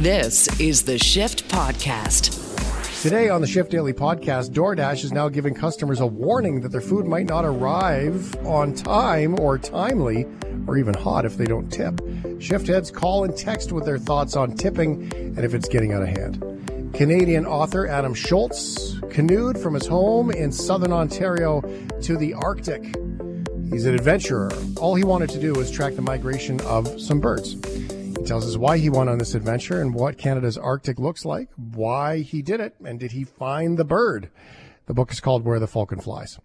This is the Shift Podcast. Today on the Shift Daily podcast, DoorDash is now giving customers a warning that their food might not arrive on time or timely or even hot if they don't tip. Shift heads call and text with their thoughts on tipping and if it's getting out of hand. Canadian author Adam Shoalts canoed from his home in southern Ontario to the Arctic. He's an adventurer. All he wanted to do was track the migration of some birds. Tells us why he went on this adventure and what Canada's Arctic looks like, why he did it, and did he find the bird. The book is called Where the Falcon Flies.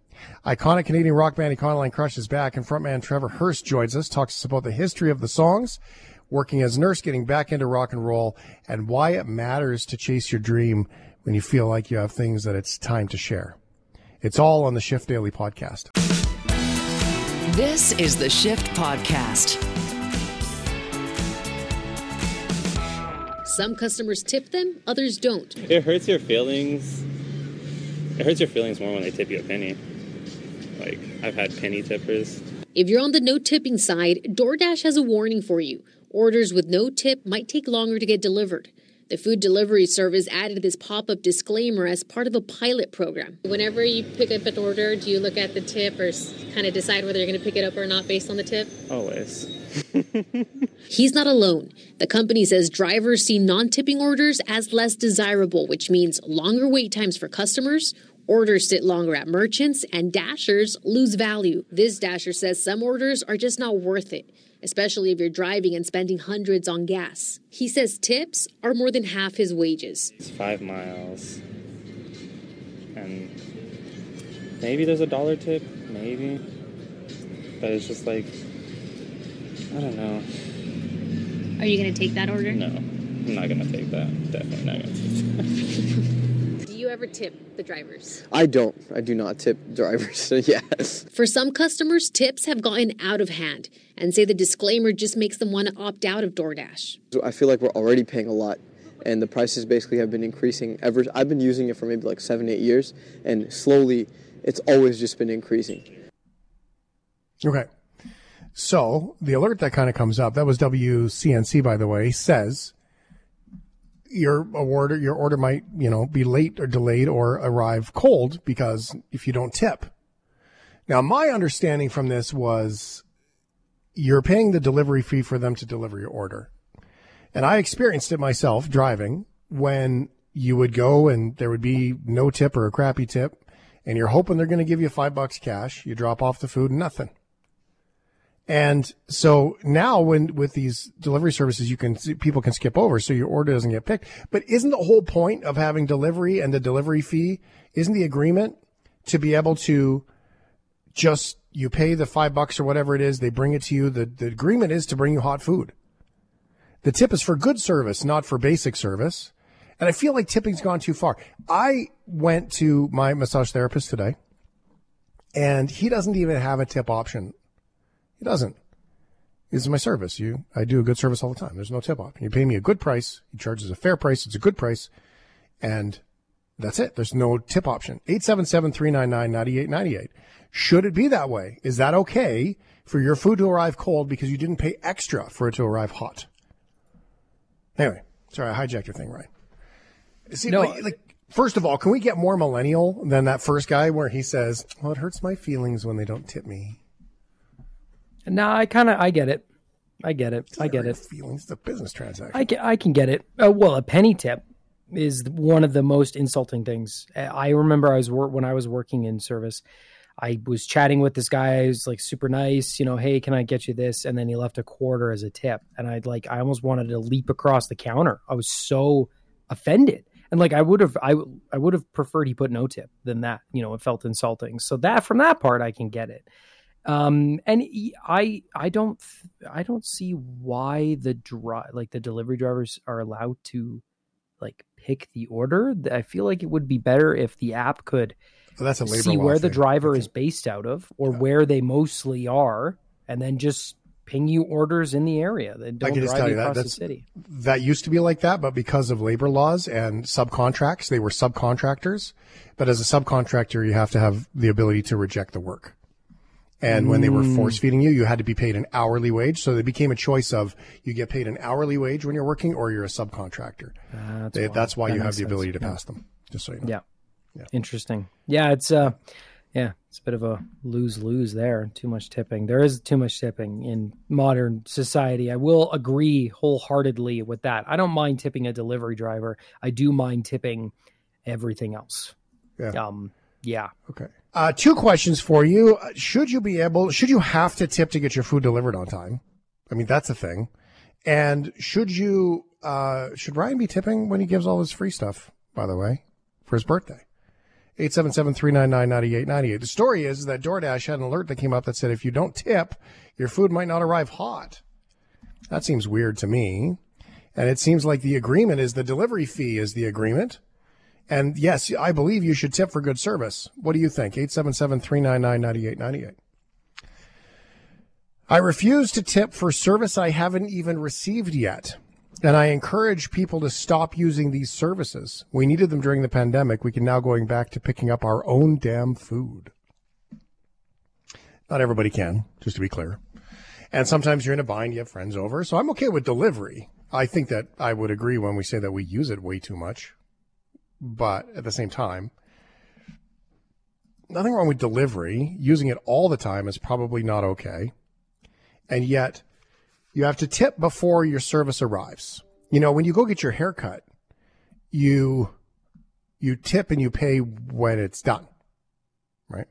Iconic Canadian rock band Econoline Crush is back, and frontman Trevor Hurst joins us, talks us about the history of the songs, working as nurse, getting back into rock and roll, and why it matters to chase your dream when you feel like you have things that it's time to share. It's all on the Shift Daily podcast. This is the Shift Podcast. Some customers tip them, others don't. It hurts your feelings. It hurts your feelings more when they tip you a penny. Like, I've had penny tippers. If you're on the no tipping side, DoorDash has a warning for you. Orders with no tip might take longer to get delivered. The food delivery service added this pop up disclaimer as part of a pilot program. Whenever you pick up an order, do you look at the tip or kind of decide whether you're going to pick it up or not based on the tip? Always. He's not alone. The company says drivers see non tipping orders as less desirable, which means longer wait times for customers. Orders sit longer at merchants and dashers lose value. This dasher says some orders are just not worth it, especially if you're driving and spending hundreds on gas. He says tips are more than half his wages. It's five miles. And maybe there's a dollar tip, maybe. But it's just like, I don't know. Are you going to take that order? No, I'm not gonna take that. Definitely ever tip the drivers? I don't. I do not tip drivers. So yes. For some customers, tips have gotten out of hand and say the disclaimer just makes them want to opt out of DoorDash. So I feel like we're already paying a lot, and the prices basically have been increasing ever. I've been using it for maybe like seven, eight years, and slowly, it's always just been increasing. Okay. So the alert that kind of comes up, that was WCNC, by the way, says your order, your order might, you know, be late or delayed or arrive cold because if you don't tip. Now, my understanding from this was you're paying the delivery fee for them to deliver your order. And I experienced it myself driving when you would go and there would be no tip or a crappy tip and you're hoping they're going to give you five bucks cash. You drop off the food, nothing. And so now when with these delivery services, you can people can skip over so your order doesn't get picked. But isn't the whole point of having delivery and the delivery fee, isn't the agreement to be able to just you pay the five bucks or whatever it is, they bring it to you. The the agreement is to bring you hot food. The tip is for good service, not for basic service. And I feel like tipping's gone too far. I went to my massage therapist today and he doesn't even have a tip option. He doesn't. This is my service. You, I do a good service all the time. There's no tip option. You pay me a good price. He charges a fair price. It's a good price. And that's it. There's no tip option. 877-399-9898. Should it be that way? Is that okay for your food to arrive cold because you didn't pay extra for it to arrive hot? Anyway, sorry, I hijacked your thing, Ryan. See, No. like, like, first of all, can we get more millennial than that first guy where he says, well, it hurts my feelings when they don't tip me? No, I kind of I get it. I get it. I get it. Feelings, it's a business transaction. I can, I can get it. Uh, well, a penny tip is one of the most insulting things. I remember I was wor- when I was working in service. I was chatting with this guy who's like super nice, you know, hey, can I get you this? And then he left a quarter as a tip. And I'd like, I almost wanted to leap across the counter. I was so offended. And like, I would have, I, I would have preferred he put no tip than that. You know, it felt insulting. So that from that part, I can get it. Um, and I, I don't, I don't see why the dri- like the delivery drivers are allowed to like pick the order. I feel like it would be better if the app could Well, that's a see where the thing, driver I is based out of or Yeah. where they mostly are, and then just ping you orders in the area that I don't can just tell you that that's city. that used to be like that, but because of labor laws and subcontracts, they were subcontractors. But as a subcontractor, you have to have the ability to reject the work. And when they were force feeding you, you had to be paid an hourly wage. So it became a choice of you get paid an hourly wage when you're working or you're a subcontractor. That's They- why. that's why That you have the ability sense. to Yeah. pass them, just so you know. Yeah. Interesting. Yeah, it's uh yeah, it's a bit of a lose lose there. Too much tipping. There is too much tipping in modern society. I will agree wholeheartedly with that. I don't mind tipping a delivery driver. I do mind tipping everything else. Yeah. Um yeah. Okay. Uh, two questions for you. Uh, Should you be able, should you have to tip to get your food delivered on time? I mean, that's a thing. And should you, uh, should Ryan be tipping when he gives all his free stuff, by the way, for his birthday? 877-399-9898. The story is that DoorDash had an alert that came up that said if you don't tip, your food might not arrive hot. That seems weird to me. And it seems like the agreement is the delivery fee is the agreement. And yes, I believe you should tip for good service. What do you think? 877 399 9898. I refuse to tip for service I haven't even received yet. And I encourage people to stop using these services. We needed them during the pandemic. We can now going back to picking up our own damn food. Not everybody can, just to be clear. And sometimes you're in a bind, you have friends over. So I'm okay with delivery. I think that I would agree when we say that we use it way too much but at the same time, nothing wrong with delivery. Using it all the time is probably not okay. And yet, you have to tip before your service arrives. You know, when you go get your hair cut, you you tip and you pay when it's done. Right?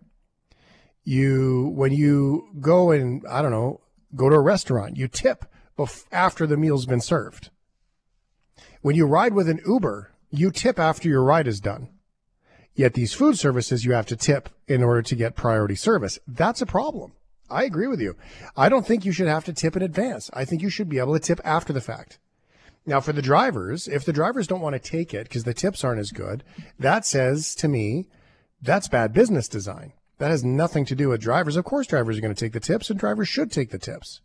You when you go and I don't know, go to a restaurant, you tip bef- after the meal's been served. When you ride with an Uber, you tip after your ride is done. Yet these food services, you have to tip in order to get priority service. That's a problem. I agree with you. I don't think you should have to tip in advance. I think you should be able to tip after the fact. Now, for the drivers, if the drivers don't want to take it because the tips aren't as good, that says to me that's bad business design. That has nothing to do with drivers. Of course, drivers are going to take the tips, and drivers should take the tips.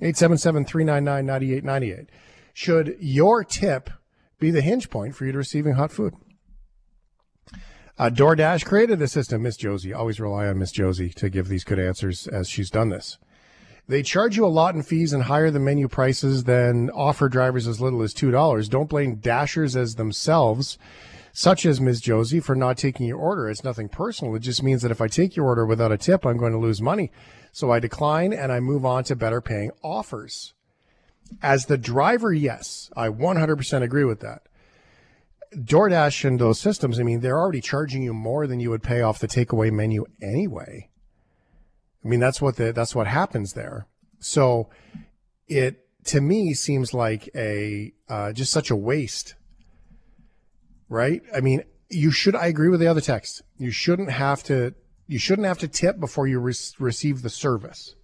877 399 9898. Should your tip be the hinge point for you to receiving hot food? Uh, DoorDash created the system, Miss Josie. Always rely on Miss Josie to give these good answers as she's done this. They charge you a lot in fees and higher the menu prices than offer drivers as little as $2. Don't blame dashers as themselves, such as Ms. Josie, for not taking your order. It's nothing personal. It just means that if I take your order without a tip, I'm going to lose money. So I decline and I move on to better paying offers. As the driver, yes, I 100% agree with that. DoorDash and those systems, I mean, they're already charging you more than you would pay off the takeaway menu anyway. I mean, that's what the that's what happens there. So it to me seems like a uh, just such a waste, right? I mean, you should. I agree with the other text. You shouldn't have to. You shouldn't have to tip before you re- receive the service.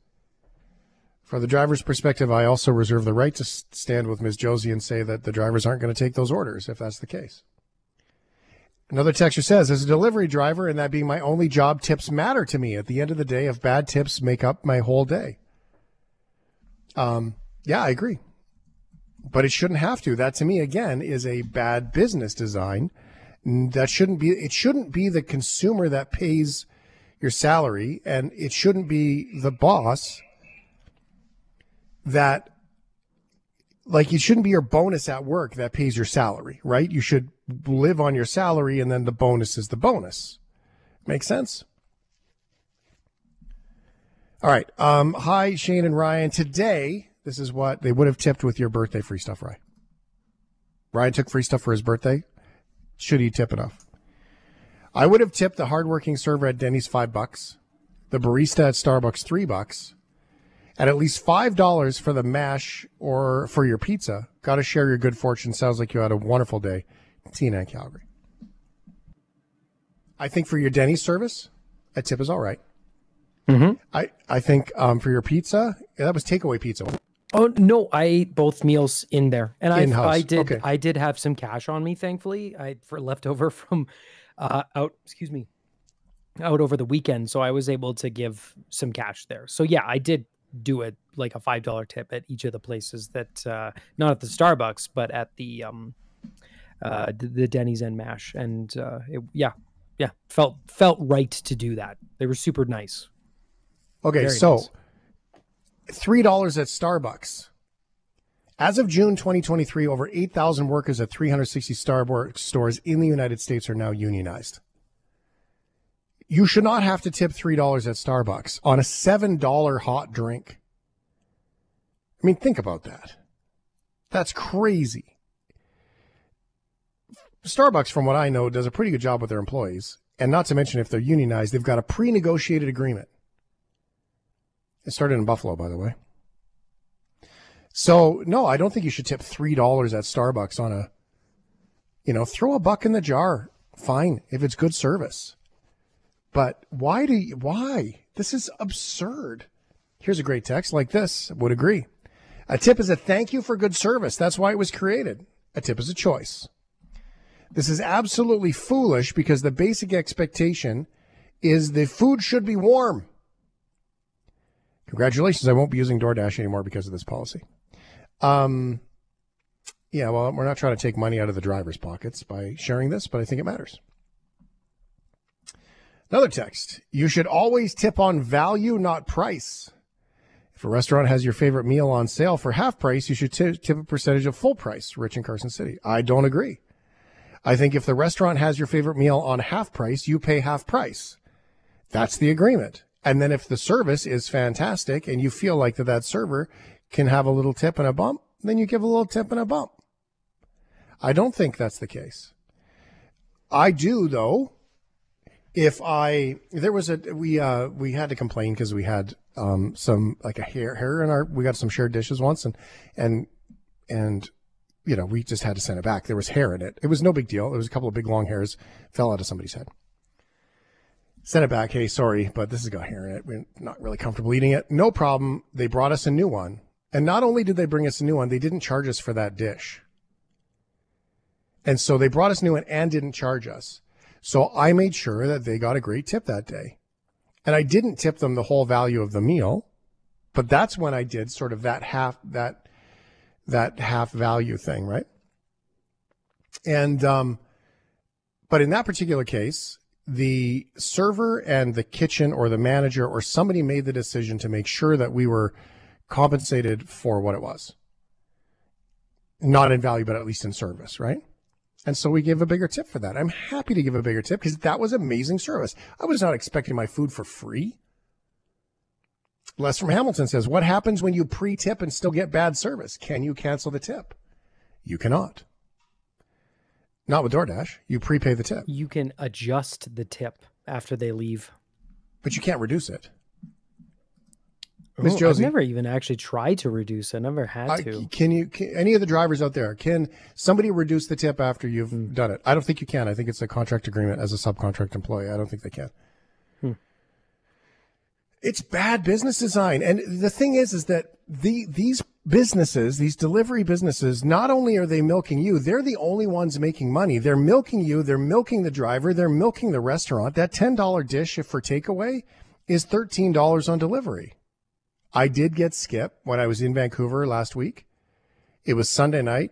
From the driver's perspective, I also reserve the right to stand with Ms. Josie and say that the drivers aren't going to take those orders if that's the case. Another texter says, as a delivery driver and that being my only job, tips matter to me. At the end of the day, if bad tips make up my whole day. Um, yeah, I agree. But it shouldn't have to. That to me, again, is a bad business design. That shouldn't be, it shouldn't be the consumer that pays your salary and it shouldn't be the boss that like it shouldn't be your bonus at work that pays your salary, right? You should live on your salary and then the bonus is the bonus. Makes sense? All right. Um, hi, Shane and Ryan. Today, this is what they would have tipped with your birthday free stuff, Ryan. Ryan took free stuff for his birthday. Should he tip enough? I would have tipped the hardworking server at Denny's five bucks, the barista at Starbucks three bucks, at at least five dollars for the mash or for your pizza. Got to share your good fortune. Sounds like you had a wonderful day. Tina in Calgary. I think for your Denny's service, a tip is all right. Mm-hmm. I I think um, for your pizza, yeah, that was takeaway pizza. Oh no, I ate both meals in there, and I I did okay. I did have some cash on me. Thankfully, I for leftover from uh, out. Excuse me, out over the weekend, so I was able to give some cash there. So yeah, I did do it like a five dollar tip at each of the places that uh, not at the Starbucks, but at the um uh the, the Denny's and Mash, and uh, it, yeah, yeah, felt felt right to do that. They were super nice. Okay, Very so nice. three dollars at Starbucks. As of June 2023, over 8,000 workers at 360 Starbucks stores in the United States are now unionized. You should not have to tip $3 at Starbucks on a $7 hot drink. I mean, think about that. That's crazy. Starbucks, from what I know, does a pretty good job with their employees. And not to mention, if they're unionized, they've got a pre negotiated agreement. It started in Buffalo, by the way. So, no, I don't think you should tip $3 at Starbucks on a, you know, throw a buck in the jar. Fine, if it's good service. But why do you, why? This is absurd. Here's a great text like this. Would agree. A tip is a thank you for good service. That's why it was created. A tip is a choice. This is absolutely foolish because the basic expectation is the food should be warm. Congratulations, I won't be using DoorDash anymore because of this policy. Um, yeah, well, we're not trying to take money out of the driver's pockets by sharing this, but I think it matters. Another text. You should always tip on value, not price. If a restaurant has your favorite meal on sale for half price, you should t- tip a percentage of full price. Rich in Carson City. I don't agree. I think if the restaurant has your favorite meal on half price, you pay half price. That's the agreement. And then if the service is fantastic and you feel like that that server can have a little tip and a bump, then you give a little tip and a bump. I don't think that's the case. I do though. If I there was a we uh we had to complain because we had um some like a hair hair in our we got some shared dishes once and and and you know we just had to send it back. There was hair in it. It was no big deal. It was a couple of big long hairs fell out of somebody's head. Sent it back. Hey, sorry, but this has got hair in it. We're not really comfortable eating it. No problem. They brought us a new one. And not only did they bring us a new one, they didn't charge us for that dish. And so they brought us new one and didn't charge us. So I made sure that they got a great tip that day. And I didn't tip them the whole value of the meal, but that's when I did sort of that half that that half value thing, right? And um but in that particular case, the server and the kitchen or the manager or somebody made the decision to make sure that we were compensated for what it was. Not in value, but at least in service, right? And so we gave a bigger tip for that. I'm happy to give a bigger tip because that was amazing service. I was not expecting my food for free. Les from Hamilton says, What happens when you pre tip and still get bad service? Can you cancel the tip? You cannot. Not with DoorDash. You prepay the tip, You can adjust the tip after they leave. but you can't reduce it. Miss Oh, Josie. I've never even actually tried to reduce it. Never had I- to. can you, can, any of the drivers out there, can somebody reduce the tip after you've Hmm. done it? I don't think you can. I think it's a contract agreement as a subcontract employee. I don't think they can. Hmm. It's bad business design. And the thing is, is that the, these businesses, these delivery businesses, not only are they milking you, they're the only ones making money. They're milking you. They're milking the driver. They're milking the restaurant. That $10 dish if for takeaway is $13 on delivery. I did get skip when I was in Vancouver last week. It was Sunday night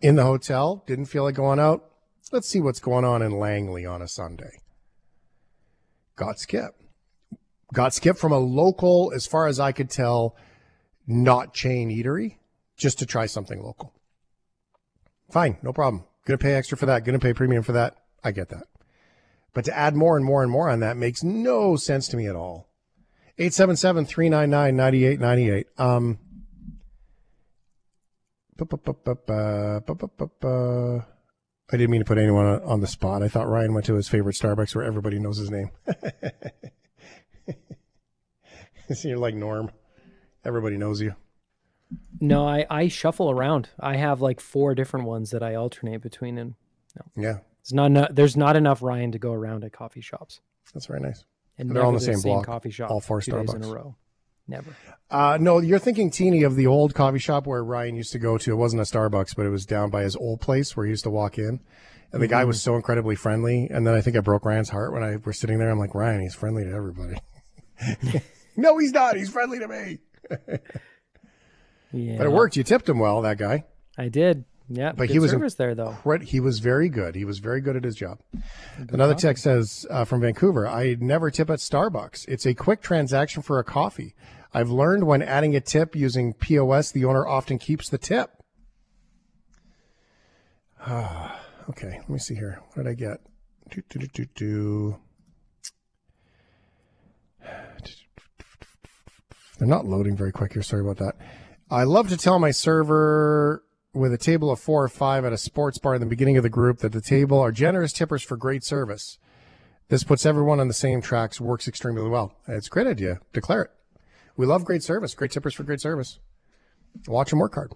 in the hotel. Didn't feel like going out. Let's see what's going on in Langley on a Sunday. Got skip. Got skip from a local, as far as I could tell, not chain eatery, just to try something local. Fine, no problem. Gonna pay extra for that. Gonna pay premium for that. I get that. But to add more and more and more on that makes no sense to me at all. 877 399 um, I didn't mean to put anyone on the spot. I thought Ryan went to his favorite Starbucks where everybody knows his name. You're like Norm. Everybody knows you. No, I, I shuffle around. I have like four different ones that I alternate between and no. Yeah. It's not, no, there's not enough Ryan to go around at coffee shops. That's very nice. And They're all the same block, coffee shop. all four Starbucks in a row. Never. Uh, no, you're thinking teeny of the old coffee shop where Ryan used to go to. It wasn't a Starbucks, but it was down by his old place where he used to walk in. And the guy was so incredibly friendly. And then I think I broke Ryan's heart when I were sitting there. I'm like, Ryan, he's friendly to everybody. no, he's not. He's friendly to me. Yeah, But it worked. You tipped him well, that guy. I did. Yeah, but good he was service there though. He was very good. He was very good at his job. Another text says uh, from Vancouver, I never tip at Starbucks. It's a quick transaction for a coffee. I've learned when adding a tip using POS, the owner often keeps the tip. Ah, okay, let me see here. What did I get? Do, do, do, do, do. They're not loading very quick here. Sorry about that. I love to tell my server with a table of four or five at a sports bar in the beginning of the group that the table are generous tippers for great service. This puts everyone on the same tracks, works extremely well. It's a great idea. Declare it. We love great service, great tippers for great service. Watch them work hard.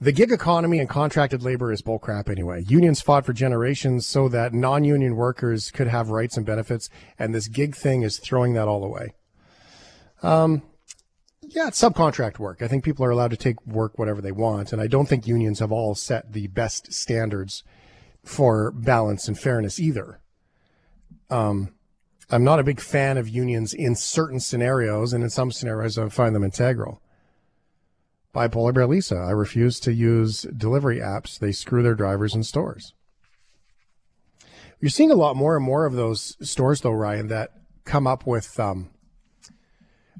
The gig economy and contracted labor is bullcrap anyway. Unions fought for generations so that non union workers could have rights and benefits, and this gig thing is throwing that all away. Um, yeah, it's subcontract work. I think people are allowed to take work whatever they want, and I don't think unions have all set the best standards for balance and fairness either. Um, I'm not a big fan of unions in certain scenarios, and in some scenarios, I find them integral. Bipolar Bear Lisa, I refuse to use delivery apps. They screw their drivers in stores. You're seeing a lot more and more of those stores, though, Ryan, that come up with um,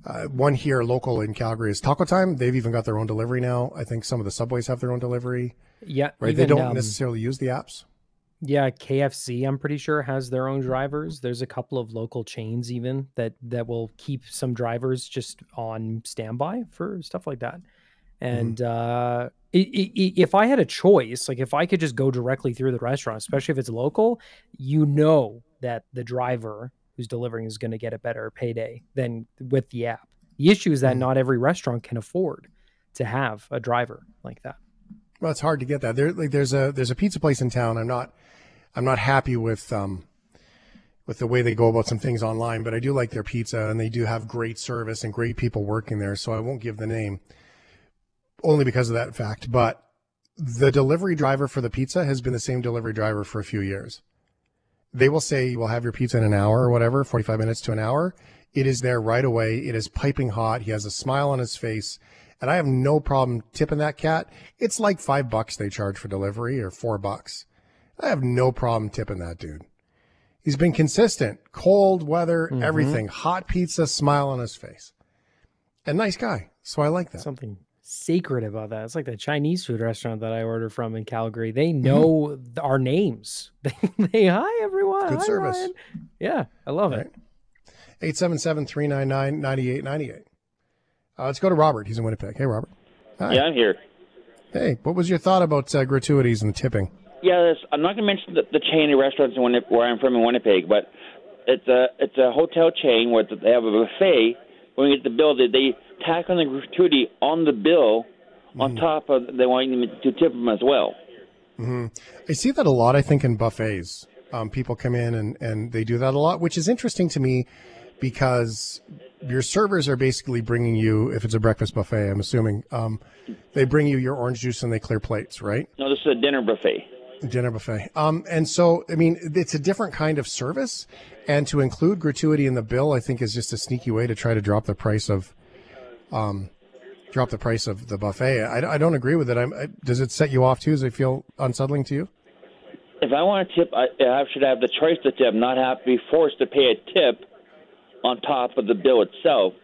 uh, one here local in Calgary is Taco Time. They've even got their own delivery now. I think some of the subways have their own delivery. Yeah, Right? they don't um, necessarily use the apps. Yeah, KFC, I'm pretty sure has their own drivers. There's a couple of local chains even that that will keep some drivers just on standby for stuff like that. And uh, i- i- i- if I had a choice, like if I could just go directly through the restaurant, especially if it's local, you know that the driver who's delivering is going to get a better payday than with the app. The issue is that not every restaurant can afford to have a driver like that. Well, it's hard to get that. There, like, there's a there's a pizza place in town. I'm not I'm not happy with um with the way they go about some things online, but I do like their pizza, and they do have great service and great people working there. So I won't give the name only because of that fact. But the delivery driver for the pizza has been the same delivery driver for a few years. They will say, "We'll have your pizza in an hour or whatever, 45 minutes to an hour." It is there right away. It is piping hot. He has a smile on his face. And I have no problem tipping that cat. It's like five bucks they charge for delivery or four bucks. I have no problem tipping that dude. He's been consistent, cold weather, mm-hmm. everything, hot pizza, smile on his face. And nice guy. So I like that. something sacred about that. It's like the Chinese food restaurant that I order from in Calgary. They know th- our names. They, they hi everyone. Mm-hmm. Good Hi, service. Ryan." Yeah, I love Right. it. 877 399 9898. Uh, let's go to Robert. He's in Winnipeg. Hey, Robert. Hi. Yeah, I'm here. Hey, what was your thought about uh, gratuities and tipping? Yeah, I'm not going to mention the, the chain of restaurants in Winnipeg, where I'm from in Winnipeg, but it's a it's a hotel chain where they have a buffet. When you get the bill, they, they tack on the gratuity on the bill, on Mm-hmm. top of they want you to tip them as well. I see that a lot, I think, in buffets. Um, people come in and, and they do that a lot, which is interesting to me because your servers are basically bringing you, if it's a breakfast buffet, I'm assuming, um, they bring you your orange juice and they clear plates, right? No, this is a dinner buffet. Dinner buffet. Um, and so, I mean, it's a different kind of service. And to include gratuity in the bill, I think is just a sneaky way to try to drop the price of, um, drop the price of the buffet. I, I don't agree with it. I, does it set you off too? Does it feel unsettling to you? If I want to tip, I, I should have the choice to tip, not have to be forced to pay a tip on top of the bill itself.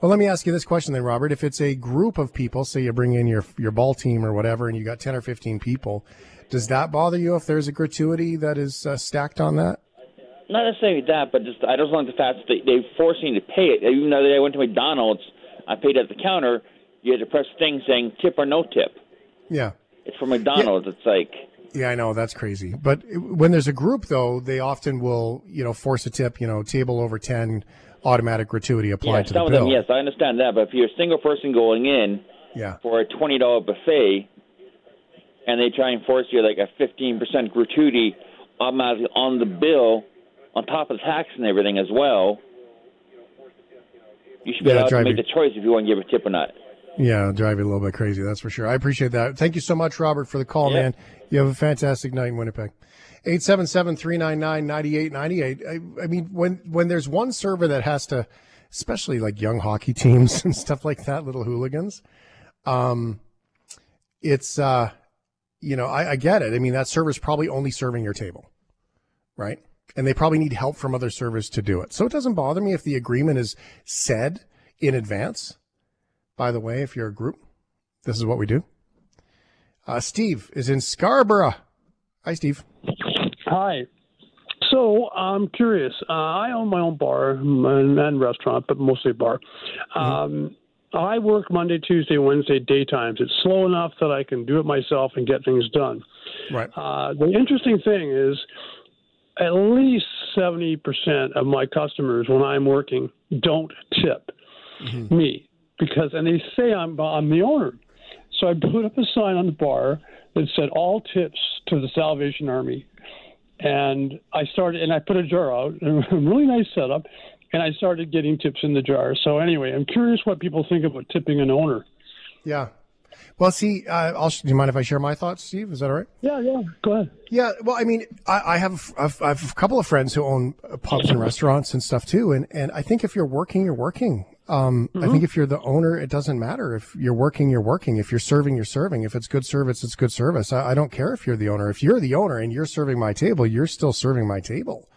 Well, let me ask you this question then, Robert. If it's a group of people, say you bring in your your ball team or whatever, and you got ten or fifteen people, does that bother you if there's a gratuity that is uh, stacked on that? Not necessarily that, but just I just like the fact that they, they force me to pay it. Even though I went to McDonald's, I paid at the counter. You had to press a thing saying tip or no tip. Yeah, It's for McDonald's. It's like yeah, I know that's crazy. But when there's a group, though, they often will, you know, force a tip. You know, table over ten, automatic gratuity applied to some the of bill. them. Yes, I understand that. But if you're a single person going in Yeah, for a twenty dollar buffet, and they try and force you like a fifteen percent gratuity automatically on the bill, on top of the tax and everything as well. You should be Yeah, allowed to make you- the choice if you want to give a tip or not. yeah, drive you a little bit crazy. That's for sure. I appreciate that. Thank you so much, Robert, for the call, Yeah. man. You have a fantastic night in Winnipeg. 877-399-9898. I, I mean, when when there's one server that has to, especially like young hockey teams and stuff like that, little hooligans, um, it's uh, you know, I, I get it. I mean, that server's probably only serving your table, right? And they probably need help from other servers to do it. So it doesn't bother me if the agreement is said in advance. By the way, if you're a group, this is what we do. Uh, Steve is in Scarborough. Hi, Steve. Hi. So I'm curious. Uh, I own my own bar and, and restaurant, but mostly a bar. Um, I work Monday, Tuesday, Wednesday daytimes. It's slow enough that I can do it myself and get things done. Right. Uh, the interesting thing is, at least seventy percent of my customers, when I'm working, don't tip me because, and they say I'm I'm the owner. So I put up a sign on the bar that said all tips to the Salvation Army. And I started, and I put a jar out, a really nice setup, and I started getting tips in the jar. So anyway, I'm curious what people think about tipping an owner. Yeah. Well, see, uh, I'll, do you mind if I share my thoughts, Steve? Is that all right? Yeah, yeah, go ahead. Yeah, well, I mean, I, I have I've, I have a couple of friends who own pubs and restaurants and stuff too, and and I think if you're working, you're working. Um, I think if you're the owner, it doesn't matter. If you're working, you're working. If you're serving, you're serving. If it's good service, it's good service. I, I don't care if you're the owner. If you're the owner and you're serving my table, you're still serving my table.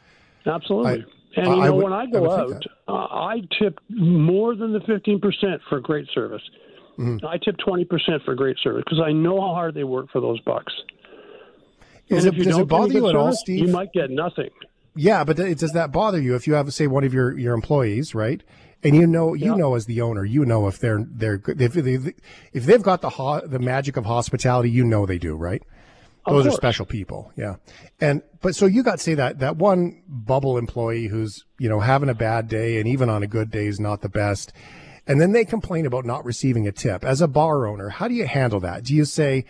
Absolutely. I- and you I know, would- when I I go think out, uh, I tip more than the 15% for great service. Mm-hmm. I tip 20% for great service because I know how hard they work for those bucks. Is And it, if you does it bother you at all, service, Steve? You might get nothing. Yeah, but th- does that bother you if you have, say, one of your, your employees, right? And you know, you know, as the owner, you know if they're they're if they if they've got the ho- the magic of hospitality, you know they do, right? Of Those are special people, yeah. And but so you got say that that one bubble employee who's you know having a bad day and even on a good day is not the best, and then they complain about not receiving a tip. As a bar owner, how do you handle that? Do you say,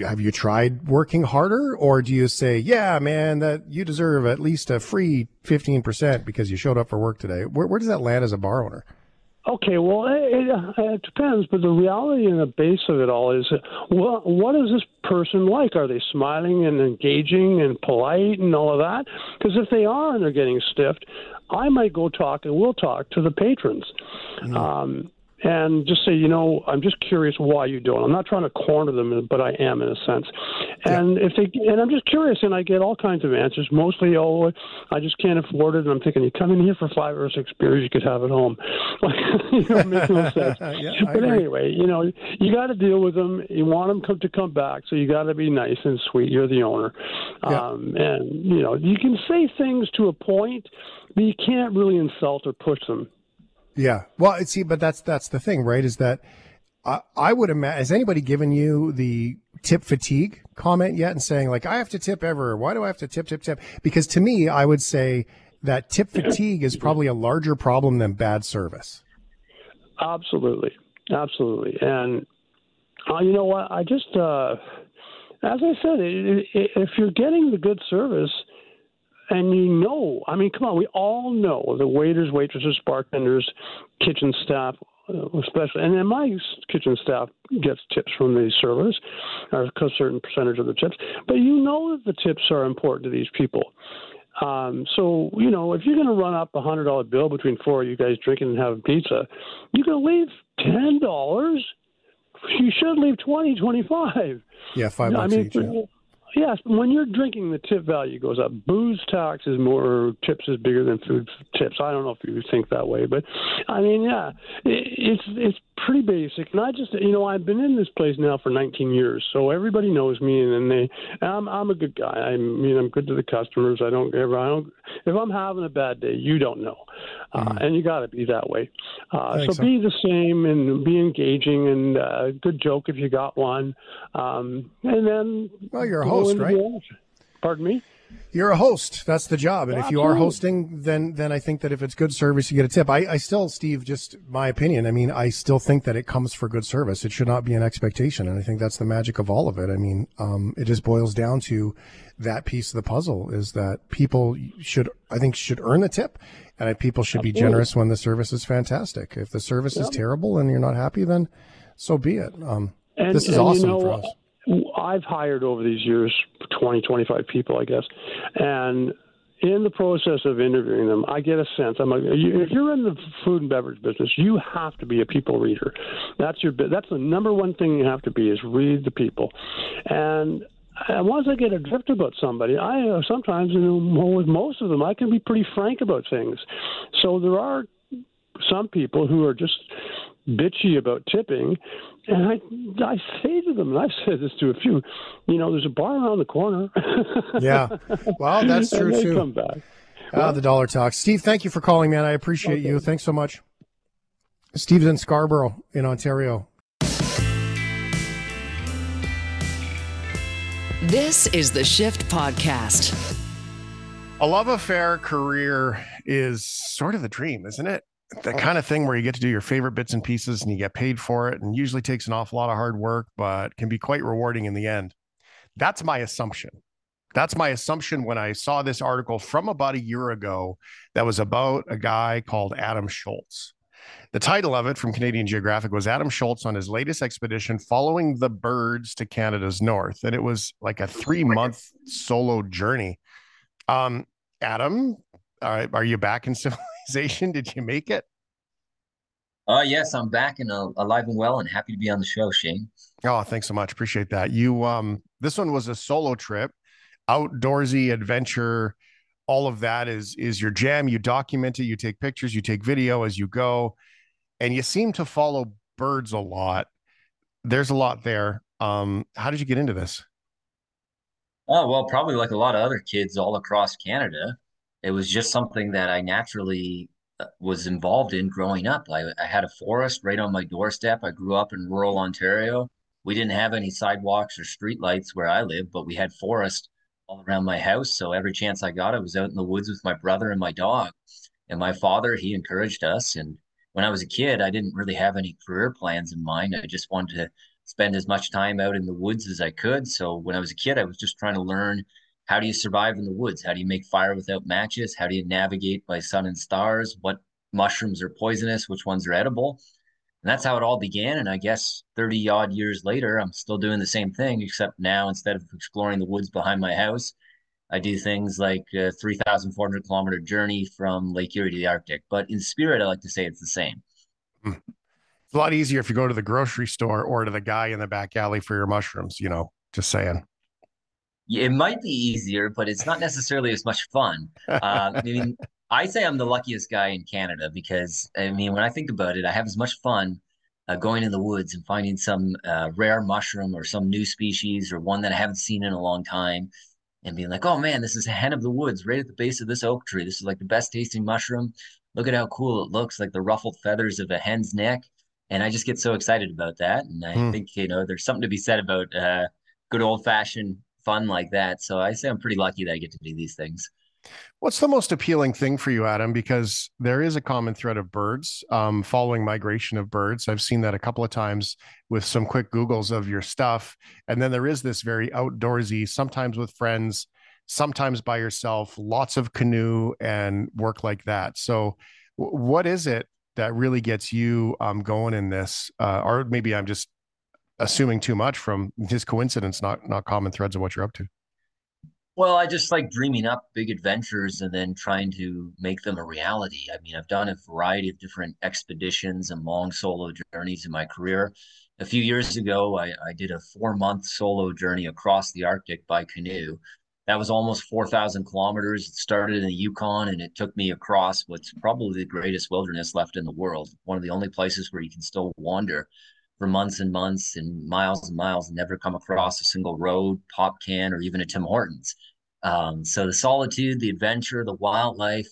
have you tried working harder or do you say yeah man that you deserve at least a free 15% because you showed up for work today where, where does that land as a bar owner Okay, well, it, it, it depends, but the reality and the base of it all is, what what is this person like? Are they smiling and engaging and polite and all of that? Because if they are and they're getting stiffed, I might go talk and we'll talk to the patrons. Um, and just say, you know, I'm just curious why you do it. I'm not trying to corner them, but I am in a sense. And if they, and I'm just curious, and I get all kinds of answers. Mostly, oh, I just can't afford it. And I'm thinking, you come in here for five or six beers, you could have it home. Like, you know, makes no sense. Yeah, but anyway, you know, you got to deal with them. You want them come, to come back, so you got to be nice and sweet. You're the owner, Yeah. um, and you know, you can say things to a point, but you can't really insult or push them. Yeah. Well see but that's that's the thing right is that i, I would imagine has anybody given you the tip fatigue comment yet and saying like i have to tip ever. Why do i have to tip tip tip? Because to me i would say that tip fatigue is probably a larger problem than bad service. Absolutely, absolutely, and uh, you know what? I just, uh, as I said, if you're getting the good service, and you know, I mean, come on, we all know the waiters, waitresses, bartenders, kitchen staff, uh, especially, and then my kitchen staff gets tips from the servers, or a certain percentage of the tips. But you know that the tips are important to these people. Um, so you know, if you're going to run up a hundred dollar bill between four of you guys drinking and having pizza, you can leave ten dollars. You should leave twenty, twenty-five. yeah five bucks I mean, each yeah. Yes, when you're drinking, the tip value goes up. Booze tax is more, tips is bigger than food tips. I don't know if you think that way, but I mean, yeah, it, it's it's pretty basic. And I just, you know, I've been in this place now for 19 years, so everybody knows me, and, and they, and I'm I'm a good guy. I mean, I'm good to the customers. I don't ever, I don't. If I'm having a bad day, you don't know, uh, and you got to be that way. Uh, Mm-hmm. So, so. be the same and be engaging and uh, good joke if you got one, um, and then well you're host right. Pardon me. You're a host. That's the job. And if you are hosting, then then I think that if it's good service, you get a tip. I, I still, Steve, just my opinion. I mean, I still think that it comes for good service. It should not be an expectation, and I think that's the magic of all of it. I mean, um, it just boils down to that piece of the puzzle is that people should, I think, should earn the tip, and people should be generous when the service is fantastic. If the service is terrible and you're not happy, then so be it. Um, And, this is awesome you know, for us. I've hired over these years 20, 25 people, I guess. And, in the process of interviewing them, I get a sense. I'm like, if you're in the food and beverage business, you have to be a people reader. That's your that's the number one thing you have to be is read the people. And and once I get a drift about somebody, I sometimes, you know, with most of them, I can be pretty frank about things. So there are some people who are just bitchy about tipping, and I I say to them, and I've said this to a few, you know, there's a bar around the corner. yeah, well, that's true and they too. Come back. Ah, the dollar talk. Steve, thank you for calling, man. I appreciate you. Thanks so much. Steve's in Scarborough, in Ontario. This is the Shift Podcast. A love affair career is sort of the dream, isn't it? The kind of thing where you get to do your favorite bits and pieces and you get paid for it and usually takes an awful lot of hard work, but can be quite rewarding in the end. That's my assumption. That's my assumption when I saw this article from about a year ago that was about a guy called Adam Shoalts. The title of it from Canadian Geographic was Adam Shoalts on his latest expedition following the birds to Canada's north. And it was like a three month solo journey. Um, Adam, uh, are you back in civilization? Did you make it? Uh, yes, I'm back and uh, alive and well and happy to be on the show, Shane. Oh, thanks so much. Appreciate that. You, um, this one was a solo trip, outdoorsy adventure. All of that is is your jam. You document it. You take pictures. You take video as you go, and you seem to follow birds a lot. There's a lot there. Um, how did you get into this? Oh, well, probably like a lot of other kids all across Canada. It was just something that I naturally uh, was involved in growing up. I, I had a forest right on my doorstep. I grew up in rural Ontario. We didn't have any sidewalks or streetlights where I lived, but we had forest all around my house. So every chance I got, I was out in the woods with my brother and my dog. And my father, he encouraged us. And when I was a kid, I didn't really have any career plans in mind. I just wanted to spend as much time out in the woods as I could. So when I was a kid, I was just trying to learn how do you survive in the woods? How do you make fire without matches? How do you navigate by sun and stars? What mushrooms are poisonous? Which ones are edible? And that's how it all began. And I guess 30 odd years later, I'm still doing the same thing, except now instead of exploring the woods behind my house, I do things like a 3,400 kilometer journey from Lake Erie to the Arctic. But in spirit, I like to say it's the same. Hmm. It's a lot easier if you go to the grocery store or to the guy in the back alley for your mushrooms, you know, just saying. It might be easier, but it's not necessarily as much fun. Uh, I mean, I say I'm the luckiest guy in Canada because, I mean, when I think about it, I have as much fun uh, going in the woods and finding some uh, rare mushroom or some new species or one that I haven't seen in a long time and being like, oh man, this is a hen of the woods right at the base of this oak tree. This is like the best tasting mushroom. Look at how cool it looks like the ruffled feathers of a hen's neck. And I just get so excited about that. And I Hmm. think, you know, there's something to be said about uh, good old fashioned fun like that. So I say I'm pretty lucky that I get to do these things. What's the most appealing thing for you, Adam? Because there is a common thread of birds, um, following migration of birds. I've seen that a couple of times with some quick Googles of your stuff. And then there is this very outdoorsy, sometimes with friends, sometimes by yourself, lots of canoe and work like that. So, what is it that really gets you um, going in this? Uh, or maybe I'm just assuming too much from just coincidence, not not common threads of what you're up to. Well, I just like dreaming up big adventures and then trying to make them a reality. I mean, I've done a variety of different expeditions and long solo journeys in my career. A few years ago, I, I did a four month solo journey across the Arctic by canoe. That was almost 4,000 kilometers. It started in the Yukon and it took me across what's probably the greatest wilderness left in the world. One of the only places where you can still wander for months and months and miles and miles and never come across a single road, pop can, or even a Tim Hortons. Um, so the solitude, the adventure, the wildlife,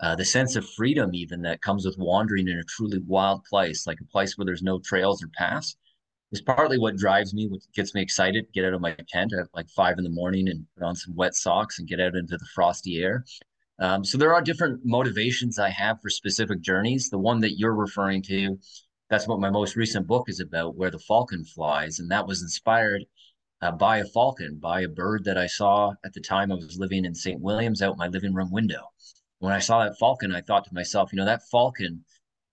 uh, the sense of freedom, even that comes with wandering in a truly wild place, like a place where there's no trails or paths, is partly what drives me, what gets me excited. Get out of my tent at like five in the morning and put on some wet socks and get out into the frosty air. Um, so there are different motivations I have for specific journeys. The one that you're referring to, that's what my most recent book is about, where the falcon flies, and that was inspired uh, by a falcon, by a bird that I saw at the time I was living in St. Williams out my living room window. When I saw that falcon, I thought to myself, you know, that falcon,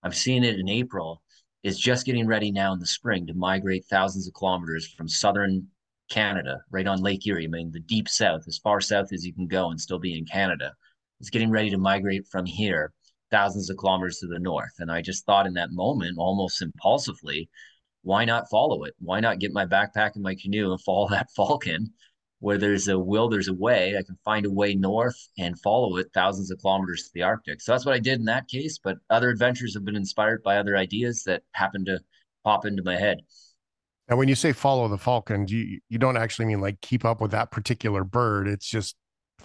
I'm seeing it in April, is just getting ready now in the spring to migrate thousands of kilometers from southern Canada, right on Lake Erie. I mean, the deep south, as far south as you can go and still be in Canada. is getting ready to migrate from here thousands of kilometers to the north. And I just thought in that moment, almost impulsively, why not follow it? Why not get my backpack and my canoe and follow that falcon? Where there's a will, there's a way. I can find a way north and follow it thousands of kilometers to the Arctic. So that's what I did in that case. But other adventures have been inspired by other ideas that happened to pop into my head. And when you say follow the falcon, you you don't actually mean like keep up with that particular bird. It's just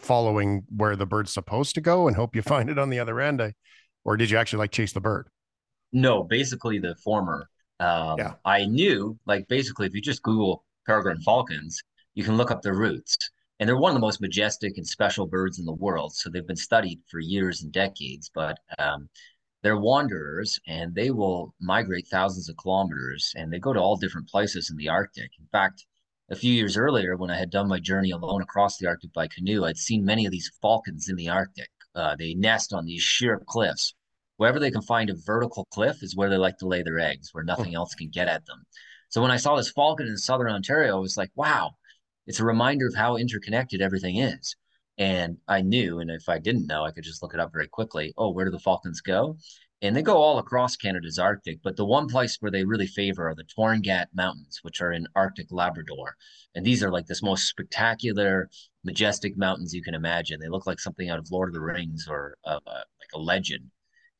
following where the bird's supposed to go and hope you find it on the other end. I, or did you actually like chase the bird? No, basically the former. Um, yeah. I knew, like, basically, if you just Google peregrine falcons, you can look up their routes. And they're one of the most majestic and special birds in the world. So they've been studied for years and decades, but um, they're wanderers and they will migrate thousands of kilometers and they go to all different places in the Arctic. In fact, a few years earlier, when I had done my journey alone across the Arctic by canoe, I'd seen many of these falcons in the Arctic. Uh, they nest on these sheer cliffs wherever they can find a vertical cliff is where they like to lay their eggs, where nothing else can get at them. So when I saw this falcon in southern Ontario, I was like, wow, it's a reminder of how interconnected everything is. And I knew, and if I didn't know, I could just look it up very quickly. Oh, where do the falcons go? And they go all across Canada's Arctic, but the one place where they really favor are the Torngat Mountains, which are in Arctic Labrador. And these are like this most spectacular, majestic mountains you can imagine. They look like something out of Lord of the Rings or uh, like a legend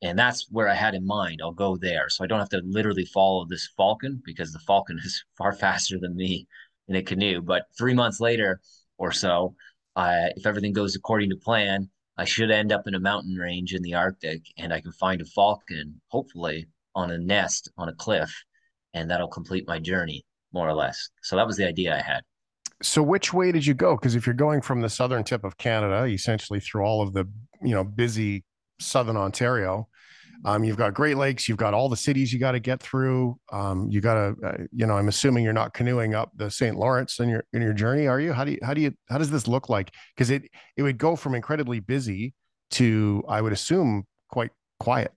and that's where I had in mind. I'll go there, so I don't have to literally follow this falcon because the falcon is far faster than me in a canoe. But three months later or so, uh, if everything goes according to plan, I should end up in a mountain range in the Arctic, and I can find a falcon, hopefully on a nest on a cliff, and that'll complete my journey more or less. So that was the idea I had. So which way did you go? Because if you're going from the southern tip of Canada, essentially through all of the you know busy southern Ontario. Um, you've got Great Lakes, you've got all the cities you got to get through. Um, you got to, uh, you know, I'm assuming you're not canoeing up the St. Lawrence in your in your journey, are you? How do you how do you how does this look like? Because it it would go from incredibly busy to I would assume quite quiet.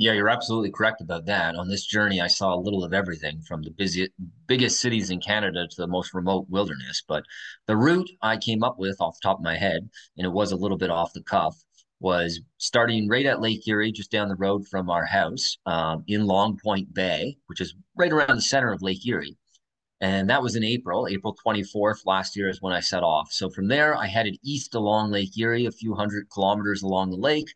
Yeah, you're absolutely correct about that. On this journey, I saw a little of everything from the busiest, biggest cities in Canada to the most remote wilderness. But the route I came up with off the top of my head, and it was a little bit off the cuff, was starting right at Lake Erie, just down the road from our house um, in Long Point Bay, which is right around the center of Lake Erie. And that was in April, April 24th last year is when I set off. So from there, I headed east along Lake Erie, a few hundred kilometers along the lake,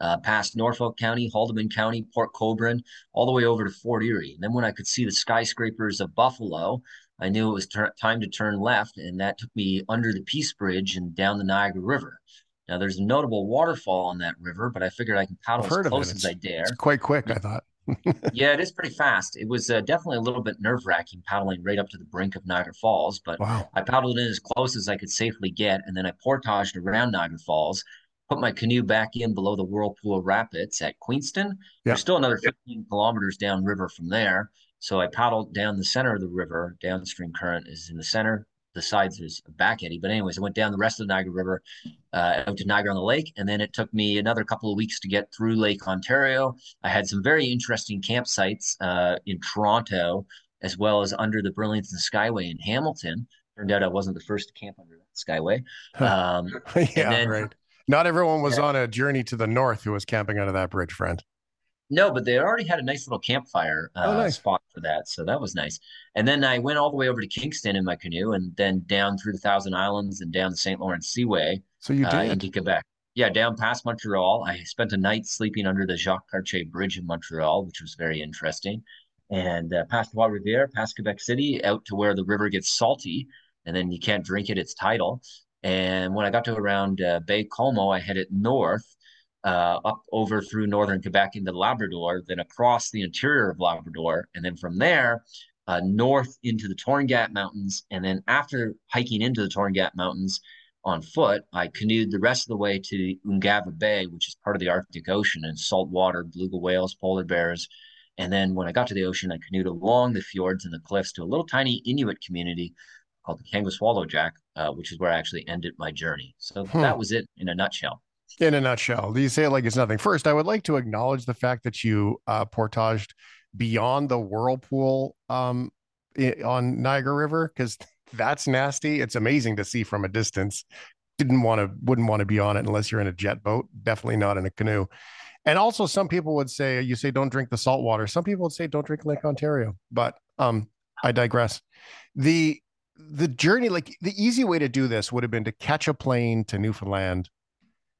uh, past Norfolk County, Haldimand County, Port Colborne, all the way over to Fort Erie. And then when I could see the skyscrapers of Buffalo, I knew it was ter- time to turn left. And that took me under the Peace Bridge and down the Niagara River. Now, there's a notable waterfall on that river, but I figured I can paddle as close as I dare. It's quite quick, I thought. yeah, it is pretty fast. It was uh, definitely a little bit nerve wracking paddling right up to the brink of Niagara Falls, but wow. I paddled in as close as I could safely get, and then I portaged around Niagara Falls, put my canoe back in below the Whirlpool Rapids at Queenston. Yeah. There's still another 15 kilometers downriver from there. So I paddled down the center of the river. Downstream current is in the center, the sides is back eddy. But anyways, I went down the rest of the Niagara River, uh, out to Niagara on the Lake, and then it took me another couple of weeks to get through Lake Ontario. I had some very interesting campsites uh, in Toronto, as well as under the Burlington Skyway in Hamilton. Turned out I wasn't the first to camp under that Skyway. Um, yeah, then, right. Not everyone was yeah. on a journey to the north who was camping under that bridge, friend. No, but they already had a nice little campfire uh, oh, nice. spot for that, so that was nice. And then I went all the way over to Kingston in my canoe, and then down through the Thousand Islands and down the St. Lawrence Seaway. So you uh, did uh, into Quebec. Yeah, down past Montreal. I spent a night sleeping under the Jacques Cartier Bridge in Montreal, which was very interesting. And uh, past Trois Rivières, past Quebec City, out to where the river gets salty, and then you can't drink it; it's tidal. And when I got to around uh, Baie-Comeau, I headed north uh, up over through northern Quebec into Labrador, then across the interior of Labrador, and then from there uh, north into the Torngat Mountains. And then after hiking into the Torngat Mountains on foot, I canoed the rest of the way to Ungava Bay, which is part of the Arctic Ocean and saltwater, beluga whales, polar bears. And then when I got to the ocean, I canoed along the fjords and the cliffs to a little tiny Inuit community called the Kangiqsualujjuaq, uh, which is where I actually ended my journey. So hmm. that was it in a nutshell in a nutshell. You say it like it's nothing. First, I would like to acknowledge the fact that you uh, portaged beyond the whirlpool um, on Niagara River because that's nasty. It's amazing to see from a distance. didn't want to wouldn't want to be on it unless you're in a jet boat. Definitely not in a canoe. And also, some people would say you say don't drink the salt water. Some people would say don't drink Lake Ontario. But um, I digress. The the journey, like the easy way to do this, would have been to catch a plane to Newfoundland,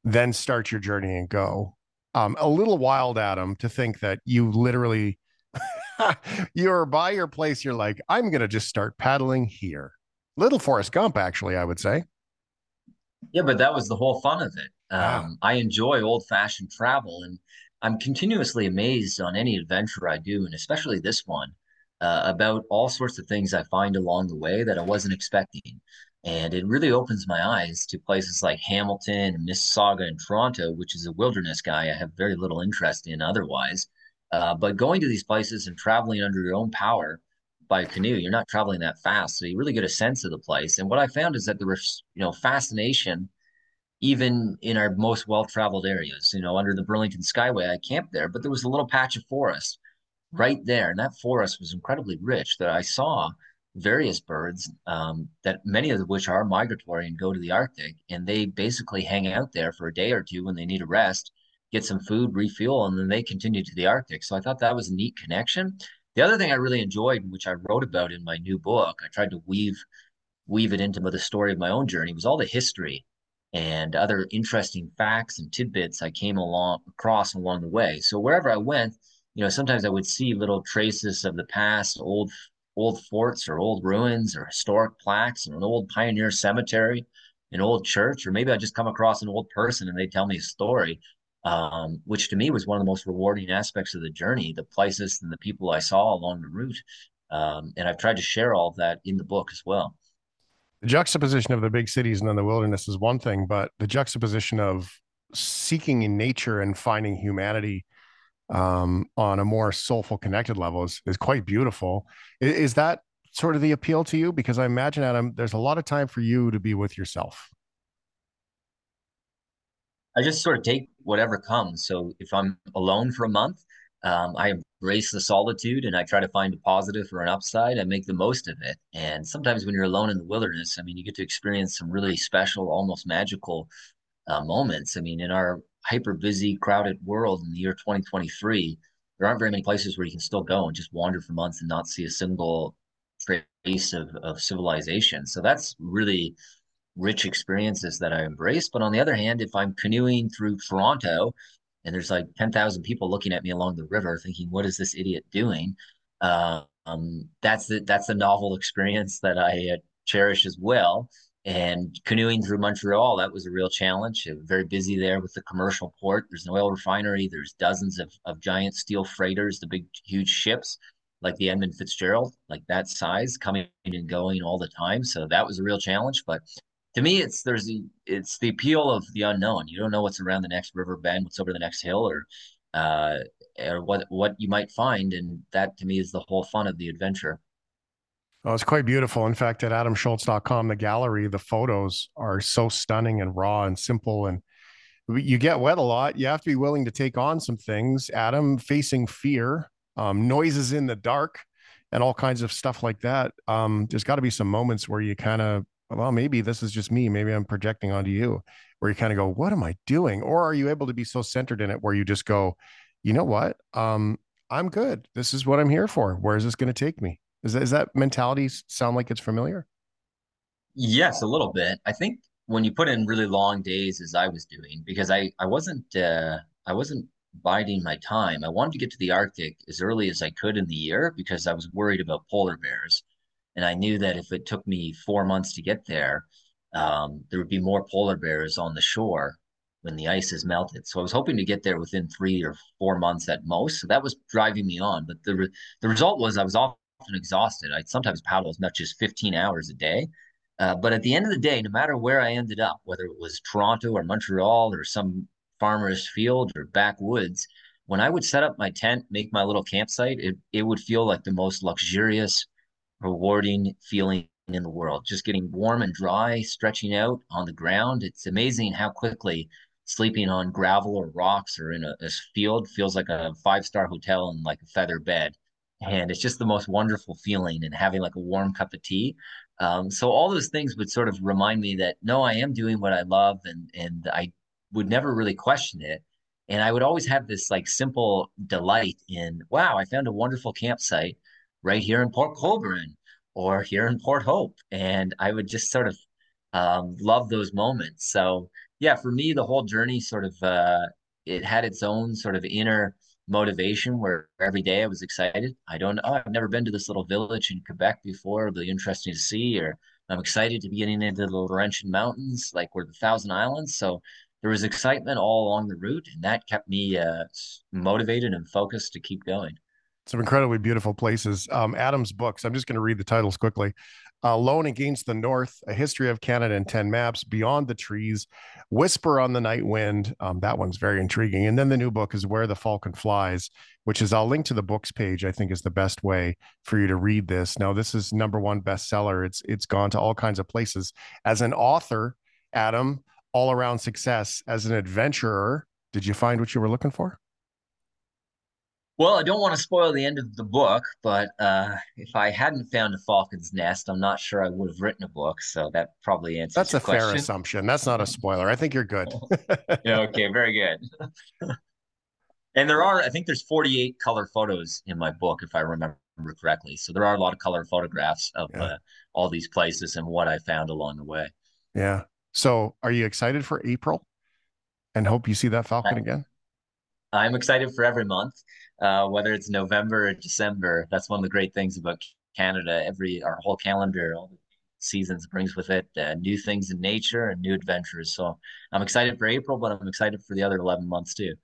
then start your journey and go. Um, a little wild, Adam, to think that you literally you're by your place. You're like, I'm gonna just start paddling here. Little Forrest Gump, actually, I would say. Yeah, but that was the whole fun of it. Wow. Um, I enjoy old fashioned travel, and I'm continuously amazed on any adventure I do, and especially this one, uh, about all sorts of things I find along the way that I wasn't expecting. And it really opens my eyes to places like Hamilton Mississauga and Toronto, which is a wilderness guy I have very little interest in otherwise. Uh, but going to these places and traveling under your own power by canoe, you're not traveling that fast, so you really get a sense of the place. And what I found is that there was, you know, fascination even in our most well-traveled areas. You know, under the Burlington Skyway, I camped there, but there was a little patch of forest right there, and that forest was incredibly rich. That I saw various birds um, that many of which are migratory and go to the Arctic, and they basically hang out there for a day or two when they need a rest, get some food, refuel, and then they continue to the Arctic. So I thought that was a neat connection. The other thing I really enjoyed, which I wrote about in my new book, I tried to weave weave it into the story of my own journey, was all the history and other interesting facts and tidbits I came along across along the way. So wherever I went, you know, sometimes I would see little traces of the past, old old forts or old ruins or historic plaques and an old pioneer cemetery, an old church, or maybe I just come across an old person and they tell me a story, um, which to me was one of the most rewarding aspects of the journey, the places and the people I saw along the route. Um, and I've tried to share all of that in the book as well the juxtaposition of the big cities and then the wilderness is one thing, but the juxtaposition of seeking in nature and finding humanity um, on a more soulful, connected level is, is quite beautiful. Is, is that sort of the appeal to you? Because I imagine, Adam, there's a lot of time for you to be with yourself. I just sort of take whatever comes. So if I'm alone for a month, um, I embrace the solitude and I try to find a positive or an upside. I make the most of it. And sometimes when you're alone in the wilderness, I mean, you get to experience some really special, almost magical uh, moments. I mean, in our hyper busy, crowded world in the year 2023, there aren't very many places where you can still go and just wander for months and not see a single trace of, of civilization. So that's really rich experiences that I embrace. But on the other hand, if I'm canoeing through Toronto and there's like 10,000 people looking at me along the river thinking, what is this idiot doing? Uh, um, that's the, that's the novel experience that I uh, cherish as well. And canoeing through Montreal, that was a real challenge. Very busy there with the commercial port. There's an oil refinery. There's dozens of, of giant steel freighters, the big, huge ships like the Edmund Fitzgerald, like that size, coming and going all the time. So that was a real challenge. But to me, it's there's the it's the appeal of the unknown. You don't know what's around the next river bend, what's over the next hill, or uh, or what what you might find, and that to me is the whole fun of the adventure. Oh, it's quite beautiful. In fact, at adamshoalts.com, the gallery, the photos are so stunning and raw and simple. And you get wet a lot. You have to be willing to take on some things. Adam facing fear, um, noises in the dark, and all kinds of stuff like that. Um, there's got to be some moments where you kind of well, maybe this is just me. Maybe I'm projecting onto you, where you kind of go, what am I doing? Or are you able to be so centered in it where you just go, you know what? Um, I'm good. This is what I'm here for. Where is this going to take me? Is that, is that mentality sound like it's familiar? Yes, a little bit. I think when you put in really long days, as I was doing, because I I wasn't uh, I wasn't biding my time. I wanted to get to the Arctic as early as I could in the year because I was worried about polar bears. And I knew that if it took me four months to get there, um, there would be more polar bears on the shore when the ice is melted. So I was hoping to get there within three or four months at most. So that was driving me on. But the re- the result was I was often exhausted. I'd sometimes paddle as much as 15 hours a day. Uh, but at the end of the day, no matter where I ended up, whether it was Toronto or Montreal or some farmer's field or backwoods, when I would set up my tent, make my little campsite, it, it would feel like the most luxurious, rewarding feeling in the world. Just getting warm and dry, stretching out on the ground. It's amazing how quickly sleeping on gravel or rocks or in a, a field feels like a five star hotel in like a feather bed. And it's just the most wonderful feeling and having like a warm cup of tea. Um, so all those things would sort of remind me that no, I am doing what I love, and and I would never really question it. And I would always have this like simple delight in, wow, I found a wonderful campsite right here in Port Colborne or here in Port Hope, and I would just sort of um, love those moments. So yeah, for me, the whole journey sort of uh, it had its own sort of inner motivation where every day I was excited. I don't know. I've never been to this little village in Quebec before. It'll be interesting to see. Or I'm excited to be getting into the Laurentian Mountains, like where the Thousand Islands. So there was excitement all along the route, and that kept me uh, motivated and focused to keep going. Some incredibly beautiful places. Um, Adam's books. I'm just going to read the titles quickly. Uh, Lone Against the North, A History of Canada in 10 Maps, Beyond the Trees, Whisper on the Night Wind. Um, that one's very intriguing. And then the new book is Where the Falcon Flies, which is I'll link to the books page. I think is the best way for you to read this. Now, this is number one bestseller. It's it's gone to all kinds of places. As an author, Adam, all around success. As an adventurer, did you find what you were looking for? Well, I don't want to spoil the end of the book, but uh, if I hadn't found a falcon's nest, I'm not sure I would have written a book. So that probably answers. That's a question. fair assumption. That's not a spoiler. I think you're good. yeah. Okay. Very good. and there are, I think, there's 48 color photos in my book, if I remember correctly. So there are a lot of color photographs of yeah. uh, all these places and what I found along the way. Yeah. So, are you excited for April? And hope you see that falcon I, again. I'm excited for every month uh, whether it's November or December. That's one of the great things about Canada. Every our whole calendar, all the seasons brings with it uh, new things in nature and new adventures. So I'm excited for April, but I'm excited for the other 11 months too.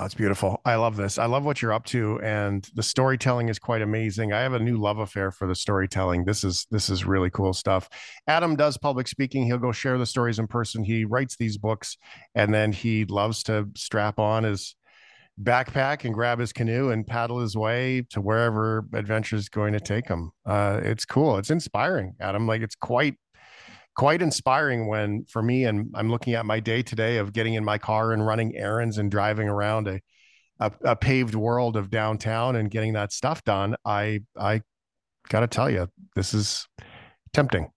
Oh, it's beautiful. I love this. I love what you're up to, and the storytelling is quite amazing. I have a new love affair for the storytelling. This is this is really cool stuff. Adam does public speaking. He'll go share the stories in person. He writes these books, and then he loves to strap on his backpack and grab his canoe and paddle his way to wherever adventure is going to take him. Uh, it's cool. It's inspiring, Adam. Like it's quite quite inspiring when for me and I'm looking at my day today of getting in my car and running errands and driving around a, a, a paved world of downtown and getting that stuff done. I I got to tell you, this is tempting.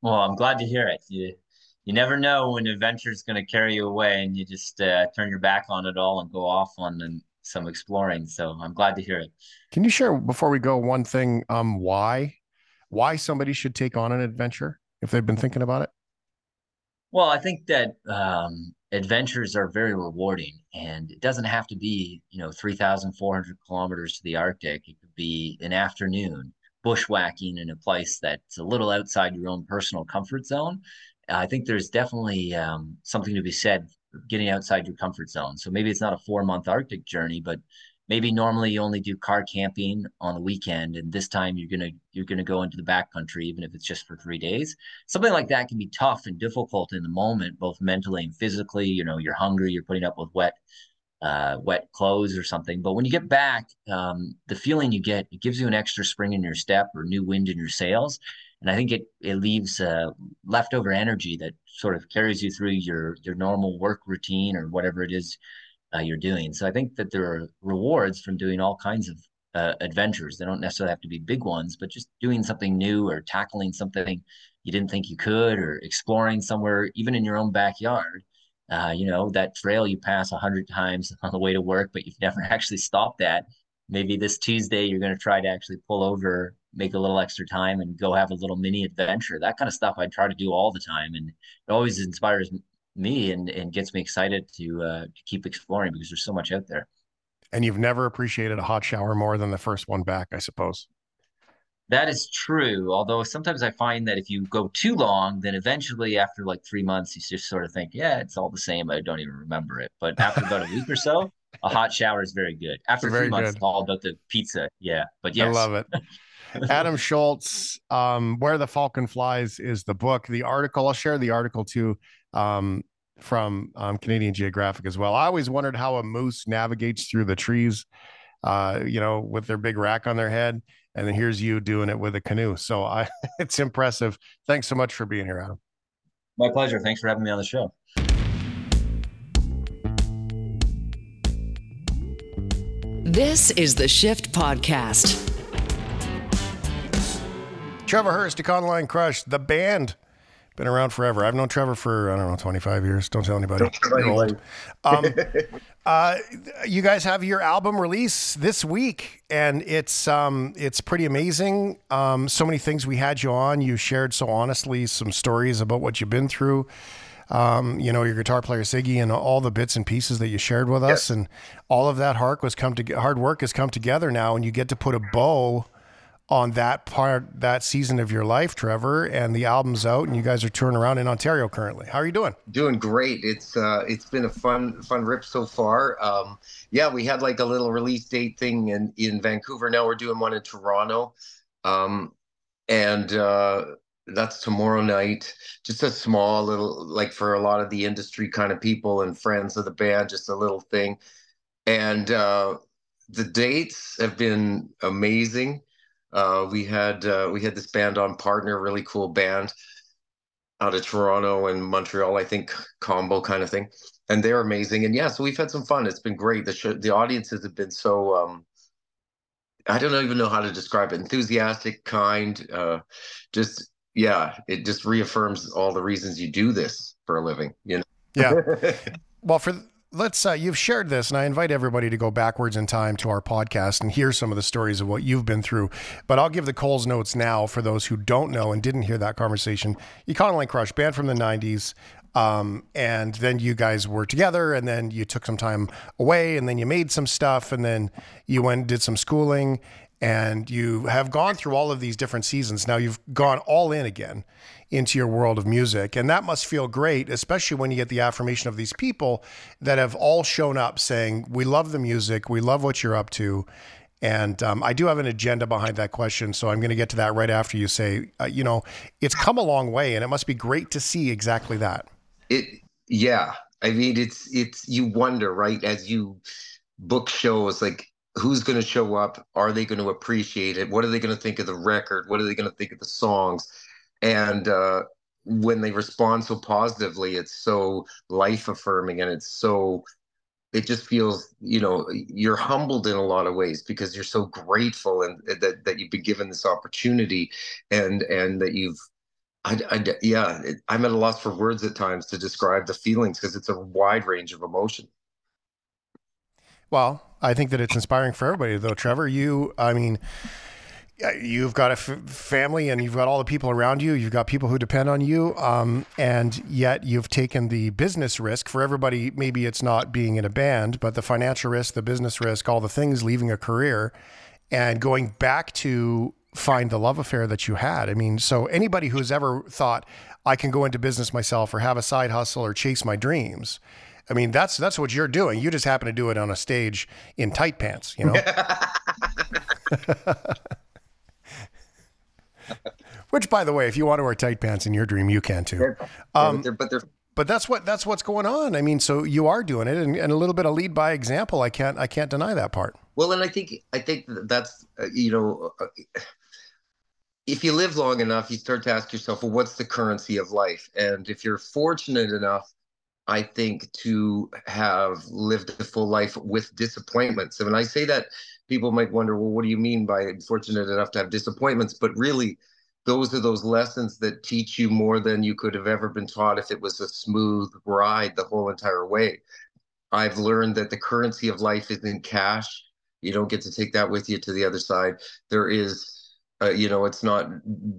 Well, I'm glad to hear it. You you never know when adventure is going to carry you away and you just uh, turn your back on it all and go off on an, some exploring. So I'm glad to hear it. Can you share before we go one thing? Um, why, why somebody should take on an adventure if they've been thinking about it? Well, I think that um, adventures are very rewarding, and it doesn't have to be you know three thousand four hundred kilometers to the Arctic. It could be an afternoon bushwhacking in a place that's a little outside your own personal comfort zone I think there's definitely um, something to be said getting outside your comfort zone. So maybe it's not a four month Arctic journey, but maybe normally you only do car camping on the weekend, and this time you're gonna you're gonna go into the backcountry, even if it's just for three days. Something like that can be tough and difficult in the moment, both mentally and physically. You know, you're hungry, you're putting up with wet uh, wet clothes or something. But when you get back, um, the feeling you get, it gives you an extra spring in your step or new wind in your sails and I think it it leaves uh, leftover energy that sort of carries you through your your normal work routine or whatever it is uh, you're doing. So I think that there are rewards from doing all kinds of uh, adventures. They don't necessarily have to be big ones, but just doing something new or tackling something you didn't think you could, or exploring somewhere even in your own backyard. Uh, you know that trail you pass a hundred times on the way to work, but you've never actually stopped at. Maybe this Tuesday you're going to try to actually pull over make a little extra time and go have a little mini adventure. That kind of stuff I try to do all the time, and it always inspires me and, and gets me excited to uh, to keep exploring because there's so much out there. And you've never appreciated a hot shower more than the first one back, I suppose. That is true. Although sometimes I find that if you go too long, then eventually after like three months, you just sort of think, yeah, it's all the same. I don't even remember it. But after about a week or so, a hot shower is very good. After very three months, good. it's all about the pizza. Yeah. But yes. I love it. Adam Shoalts, um, Where the Falcon Flies is the book. The article, I'll share the article too um, from um, Canadian Geographic as well. I always wondered how a moose navigates through the trees, uh, you know, with their big rack on their head. And then here's you doing it with a canoe. So I, it's impressive. Thanks so much for being here, Adam. My pleasure. Thanks for having me on the show. This is the Shift Podcast. Trevor Hurst, Econoline Crush, the band. Been around forever. I've known Trevor for, I don't know, 25 years. Don't tell anybody. Don't tell anybody. Um, uh, you guys have your album release this week, and it's um, it's pretty amazing. Um, so many things we had you on. You shared so honestly some stories about what you've been through. Um, you know, your guitar player Ziggy and all the bits and pieces that you shared with us, and all of that hard was come to hard work has come together now, and you get to put a bow on that part that season of your life, Trevor. And the album's out, and you guys are touring around in Ontario currently. How are you doing? Doing great. It's uh, it's been a fun fun rip so far. Um, yeah, we had like a little release date thing in in Vancouver. Now we're doing one in Toronto, um, and uh, that's tomorrow night. Just a small little like for a lot of the industry kind of people and friends of the band, just a little thing. And uh, the dates have been amazing. Uh, we had uh, we had this band on partner, really cool band out of Toronto and Montreal, I think combo kind of thing, and they're amazing. And yeah, so we've had some fun. It's been great. The show, the audiences have been so um, I don't even know how to describe it. Enthusiastic, kind, uh, just yeah, it just reaffirms all the reasons you do this for a living. You know. Yeah. well, for let's uh, you've shared this, and I invite everybody to go backwards in time to our podcast and hear some of the stories of what you've been through. But I'll give the Coles notes now for those who don't know and didn't hear that conversation. Econoline Crush, band from the '90s. Um, and then you guys were together, and then you took some time away, and then you made some stuff, and then you went and did some schooling, and you have gone through all of these different seasons. Now you've gone all in again into your world of music. And that must feel great, especially when you get the affirmation of these people that have all shown up saying, We love the music, we love what you're up to. And um, I do have an agenda behind that question. So I'm going to get to that right after you say, uh, you know, it's come a long way and it must be great to see exactly that. It, yeah. I mean, it's, it's, you wonder, right? As you book shows, like, who's going to show up? Are they going to appreciate it? What are they going to think of the record? What are they going to think of the songs? And uh, when they respond so positively it's so life affirming and it's so it just feels you know you're humbled in a lot of ways because you're so grateful and that, that you've been given this opportunity and and that you've I, I yeah it, i'm at a loss for words at times to describe the feelings because it's a wide range of emotion. Well i think that it's inspiring for everybody though trevor. You i mean you've got a f- family and you've got all the people around you. You've got people who depend on you. Um, and yet you've taken the business risk for everybody. Maybe it's not being in a band, but the financial risk, the business risk, all the things, leaving a career and going back to find the love affair that you had. I mean, so anybody who's ever thought I can go into business myself or have a side hustle or chase my dreams. I mean, that's that's what you're doing. You just happen to do it on a stage in tight pants, you know. Which, by the way, if you want to wear tight pants in your dream, you can too. Um, but, they're, but they're but that's what that's what's going on. I mean, so you are doing it, and, and, a little bit of lead by example. I can't I can't deny that part. Well, and I think I think that's uh, you know, uh, if you live long enough, you start to ask yourself, well, what's the currency of life? And if you're fortunate enough, I think to have lived a full life with disappointments, and when I say that, people might wonder, well, what do you mean by fortunate enough to have disappointments? But really those are those lessons that teach you more than you could have ever been taught if it was a smooth ride the whole entire way. I've learned that the currency of life isn't cash. You don't get to take that with you to the other side. There is, uh, you know, it's not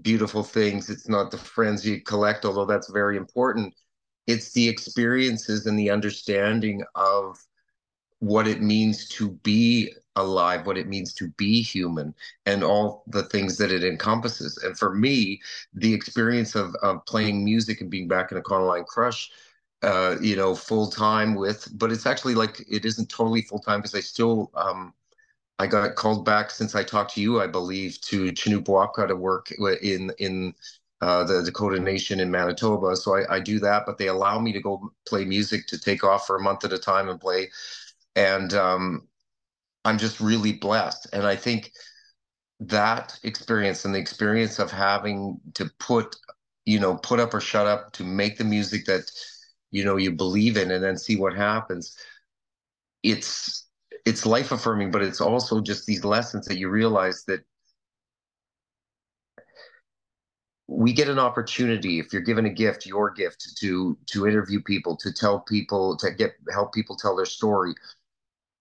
beautiful things. It's not the friends you collect, although that's very important. It's the experiences and the understanding of what it means to be alive, what it means to be human, and all the things that it encompasses. And for me, the experience of, of playing music and being back in Econoline Crush, uh, you know, full time with, but it's actually like it isn't totally full time because I still, um, I got called back since I talked to you, I believe, to Canupawakpa to work in in uh, the Dakota Nation in Manitoba. So I, I, do that, but they allow me to go play music to take off for a month at a time and play. And um, I'm just really blessed. And I think that experience and the experience of having to put, you know, put up or shut up to make the music that, you know, you believe in and then see what happens. It's it's life affirming, but it's also just these lessons that you realize that we get an opportunity if you're given a gift your gift to to interview people to tell people to get help people tell their story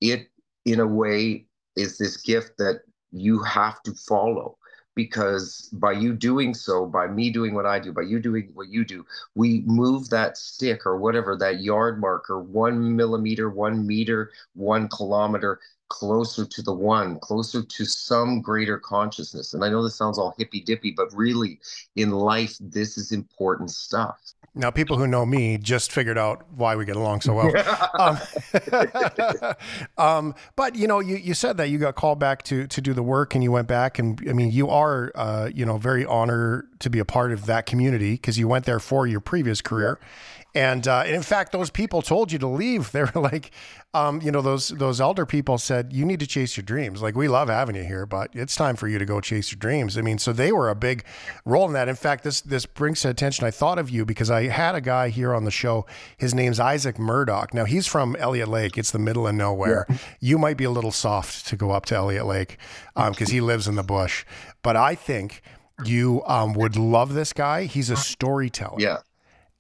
it in a way is this gift that you have to follow because by you doing so by me doing what i do by you doing what you do we move that stick or whatever that yard marker one millimeter one meter one kilometer closer to the one, closer to some greater consciousness. And I know this sounds all hippy dippy, but really in life, this is important stuff. Now, people who know me just figured out why we get along so well. um, um, but you know, you, you said that you got called back to to do the work, and you went back, and I mean, you are uh, you know very honored to be a part of that community because you went there for your previous career. Yeah and, uh, and in fact, those people told you to leave. They were like, um, you know, those those elder people said you need to chase your dreams. Like we love having you here, but it's time for you to go chase your dreams. I mean, so they were a big role in that. In fact, this this brings to attention. I thought of you because I had a guy here on the show. His name's Isaac Murdoch. Now he's from Elliott Lake. It's the middle of nowhere. Yeah. You might be a little soft to go up to Elliott Lake because um, he lives in the bush. But I think you um, would love this guy. He's a storyteller. Yeah.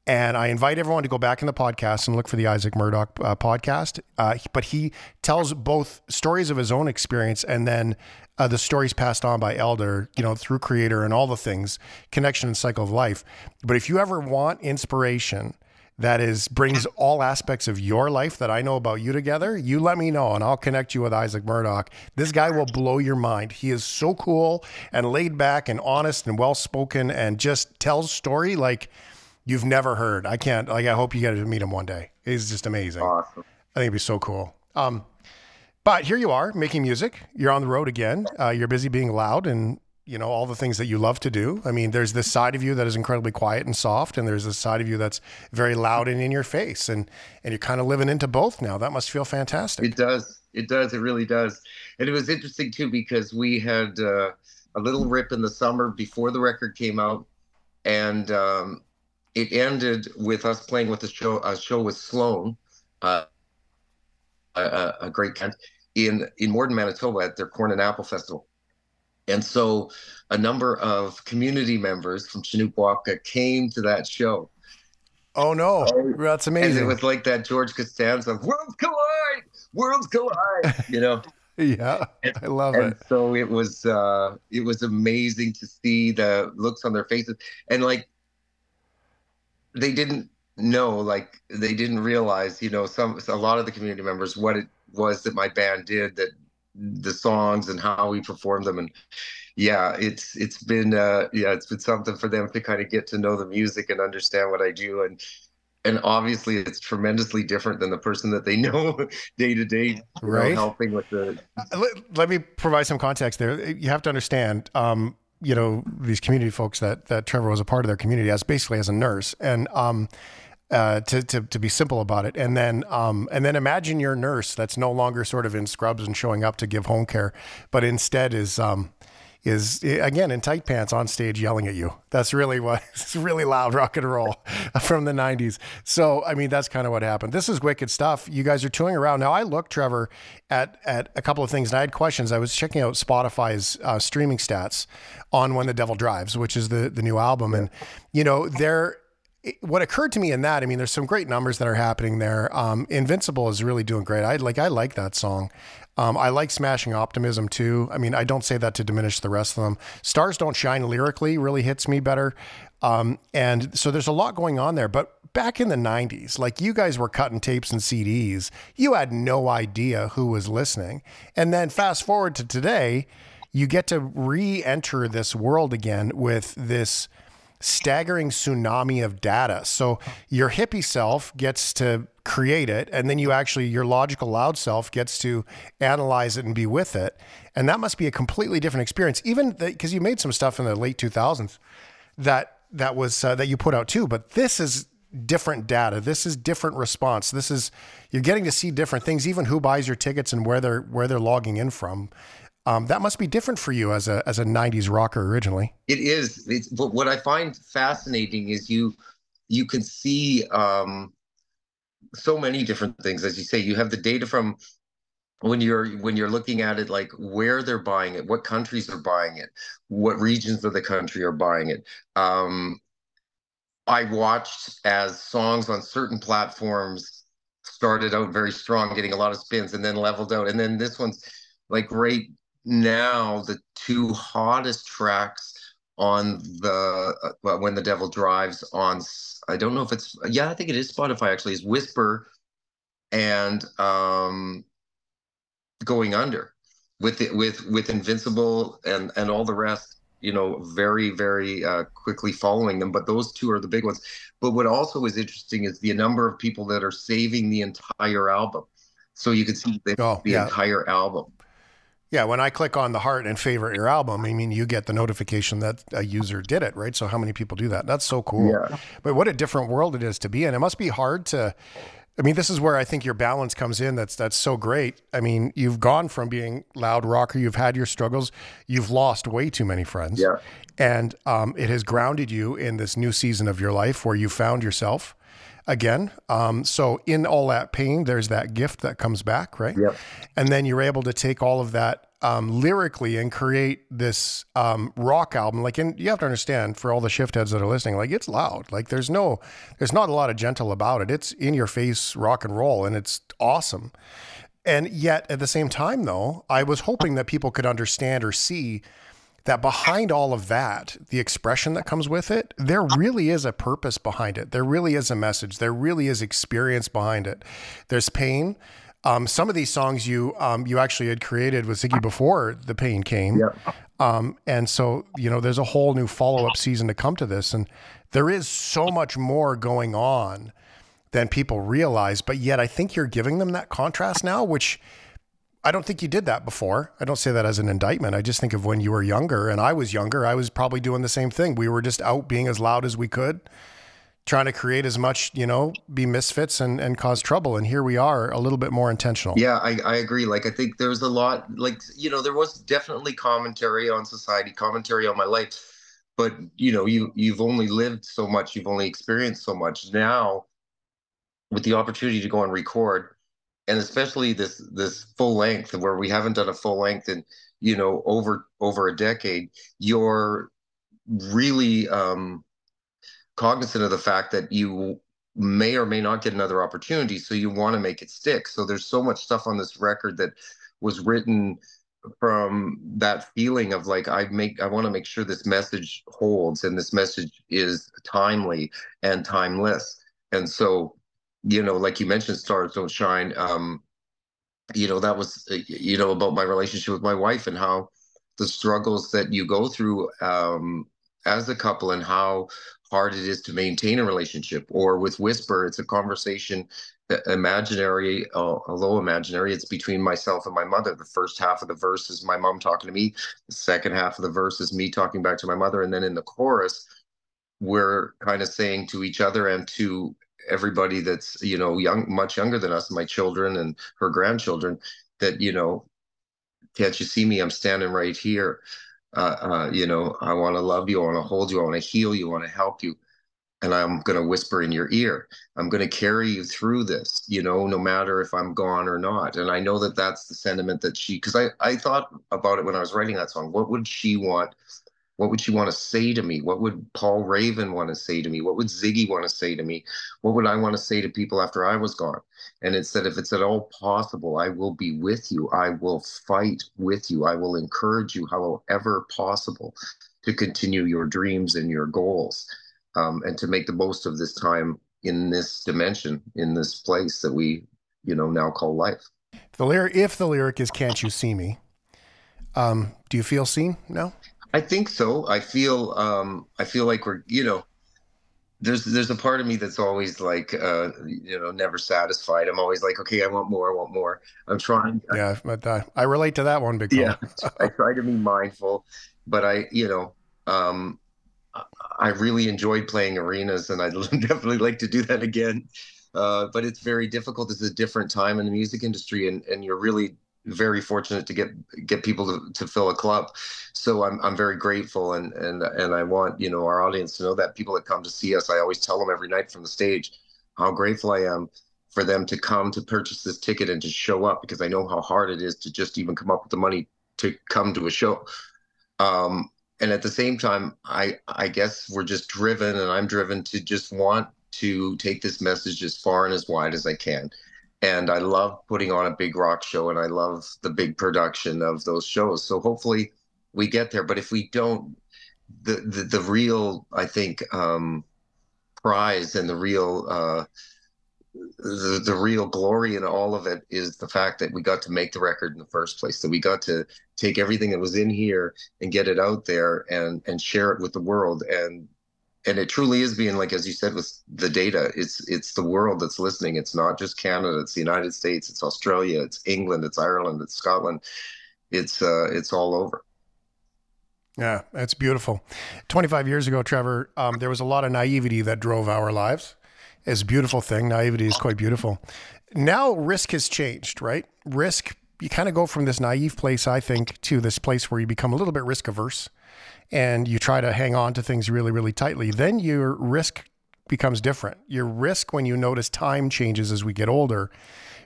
And I invite everyone to go back in the podcast and look for the Isaac Murdoch uh, podcast. Uh, but he tells both stories of his own experience and then uh, the stories passed on by Elder, you know, through Creator and all the things, connection and cycle of life. But if you ever want inspiration, that is brings all aspects of your life that I know about you together, you let me know and I'll connect you with Isaac Murdoch. This guy will blow your mind. He is so cool and laid back and honest and well spoken and just tells story like you've never heard. I can't like I hope you get to meet him one day. He's just amazing. Awesome. I think it'd be so cool. Um, but here you are making music. You're on the road again. Uh, you're busy being loud and you know all the things that you love to do. I mean, there's this side of you that is incredibly quiet and soft, and there's this side of you that's very loud and in your face, and and you're kind of living into both now. That must feel fantastic. It does. It does. It really does. And it was interesting too because we had uh, a little rip in the summer before the record came out, and um, it ended with us playing with the show a show with Sloan, uh, a, a, great band in in Morden, Manitoba at their Corn and Apple Festival. And so a number of community members from Canupawakpa came to that show. Oh no, that's amazing. And it was like that George Costanza, worlds collide, worlds collide, you know. yeah, I love and it. So it was uh it was amazing to see the looks on their faces. And like they didn't know like they didn't realize you know some a lot of the community members what it was that my band did that the songs and how we performed them. And yeah it's it's been uh yeah it's been something for them to kind of get to know the music and understand what i do. And and obviously it's tremendously different than the person that they know day to day right. helping with the let, let, me provide some context there. You have to understand um you know these community folks that that Trevor was a part of their community as basically as a nurse and um uh, to, to, to be simple about it. And then, um, and then imagine your nurse that's no longer sort of in scrubs and showing up to give home care, but instead is, um, is again in tight pants on stage yelling at you. That's really what it's really loud rock and roll from the 90s. So, I mean, that's kind of what happened. This is wicked stuff. You guys are touring around. Now, I looked, Trevor, at, at a couple of things and I had questions. I was checking out Spotify's uh, streaming stats on When the Devil Drives, which is the, the new album. And, you know, there, what occurred to me in that, I mean, there's some great numbers that are happening there. Um, Invincible is really doing great. I like, I like that song. Um, I like Smashing Optimism too. I mean, I don't say that to diminish the rest of them. Stars Don't Shine lyrically really hits me better. Um, and so there's a lot going on there. But back in the 90s, like you guys were cutting tapes and CDs, you had no idea who was listening. And then fast forward to today, you get to re enter this world again with this staggering tsunami of data. So your hippie self gets to create it, and then you actually, your logical loud self gets to analyze it and be with it. And that must be a completely different experience, even because you made some stuff in the late 2000s that that was uh, that you put out too. But this is different data. This is different response. This is you're getting to see different things, even who buys your tickets and where they're where they're logging in from. Um, that must be different for you as a as a '90s rocker originally. It is. It's, but what I find fascinating is you you can see um, so many different things. As you say, you have the data from when you're when you're looking at it like where they're buying it what countries are buying it what regions of the country are buying it um, i watched as songs on certain platforms started out very strong getting a lot of spins and then leveled out and then this one's like right now the two hottest tracks on the uh, when the devil drives on i don't know if it's yeah i think it is spotify actually is whisper and um going under with it with with invincible and and all the rest you know very very uh, quickly following them but those two are the big ones. But what also is interesting is the number of people that are saving the entire album. So you can see the, Oh, the yeah. entire album Yeah, when I click on the heart and favorite your album, I mean, you get the notification that a user did it, right? So how many people do that? That's so cool. Yeah. But what a different world it is to be in. It must be hard to. I mean, this is where I think your balance comes in. That's that's so great. I mean, you've gone from being loud rocker, you've had your struggles, you've lost way too many friends, Yeah. and um, it has grounded you in this new season of your life where you found yourself again. Um, so in all that pain, there's that gift that comes back, right? Yep. And then you're able to take all of that um, lyrically and create this um, rock album. Like, and you have to understand for all the shift heads that are listening, like it's loud. Like there's no, there's not a lot of gentle about it. It's in your face rock and roll, and it's awesome. And yet at the same time, though, I was hoping that people could understand or see that behind all of that, the expression that comes with it, there really is a purpose behind it. There really is a message. There really is experience behind it. There's pain. Um, some of these songs you um, you actually had created with Ziggy before the pain came, um, and so you know there's a whole new follow up season to come to this, and there is so much more going on than people realize. But yet, I think you're giving them that contrast now, which I don't think you did that before. I don't say that as an indictment. I just think of when you were younger and I was younger, I was probably doing the same thing. We were just out being as loud as we could, trying to create as much, you know, be misfits and, and cause trouble. And here we are a little bit more intentional. Yeah, I, I agree. Like, I think there's a lot, like, you know, there was definitely commentary on society, commentary on my life, but you know, you you've only lived so much, you've only experienced so much. Now, with the opportunity to go and record, and especially this this full length, where we haven't done a full length in you know over over a decade, you're really um, cognizant of the fact that you may or may not get another opportunity so you want to make it stick. So there's so much stuff on this record that was written from that feeling of like i make i want to make sure this message holds and this message is timely and timeless. And so you know like you mentioned stars don't shine um you know that was uh, you know about my relationship with my wife and how the struggles that you go through um as a couple and how hard it is to maintain a relationship. Or with Whisper, it's a conversation, uh, imaginary, uh, although imaginary, it's between myself and my mother. The first half of the verse is my mom talking to me. The second half of the verse is me talking back to my mother. And then in the chorus, we're kind of saying to each other and to everybody that's you know young much younger than us my children and her grandchildren that you know can't you see me i'm standing right here uh, uh, you know, I want to love you, I want to hold you, I want to heal you, I want to help you. And I'm going to whisper in your ear. I'm going to carry you through this, you know, no matter if I'm gone or not. And I know that that's the sentiment that she, because I, I thought about it when I was writing that song. What would she want? What would she want to say to me? What would Paul Raven want to say to me? What would Ziggy want to say to me? What would I want to say to people after I was gone? And it said, if it's at all possible, I will be with you. I will fight with you. I will encourage you, however possible, to continue your dreams and your goals um, and to make the most of this time in this dimension, in this place that we, you know, now call life. The lyric, if the lyric is "Can't you see me?" Um, do you feel seen now? I think so. I feel um I feel like we're you know there's there's a part of me that's always like uh you know never satisfied. I'm always like okay, I want more, I want more. I'm trying. Yeah, but uh, I relate to that one big Yeah. I try to be mindful, but I you know um I- I really enjoyed playing arenas and I'd definitely like to do that again. Uh, but it's very difficult. It's a different time in the music industry, and, and you're really very fortunate to get get people to, to fill a club. So I'm I'm very grateful, and and and I want you know our audience to know that people that come to see us, I always tell them every night from the stage how grateful I am for them to come to purchase this ticket and to show up because I know how hard it is to just even come up with the money to come to a show. Um, and at the same time, I I guess we're just driven, and I'm driven to just want to take this message as far and as wide as I can. And I love putting on a big rock show, and I love the big production of those shows. So hopefully we get there. But if we don't, the the, the real I think um, prize and the real uh, the, the real glory in all of it is the fact that we got to make the record in the first place that we got to take everything that was in here and get it out there and and share it with the world and and it truly is being like as you said with the data it's it's the world that's listening it's not just canada it's the united states it's australia it's england it's ireland it's scotland it's uh it's all over yeah that's beautiful 25 years ago trevor um, there was a lot of naivety that drove our lives it's a beautiful thing. Naivety is quite beautiful. Now risk has changed, right? Risk, you kind of go from this naive place, I think, to this place where you become a little bit risk averse and you try to hang on to things really, really tightly. Then your risk becomes different. Your risk when you notice time changes as we get older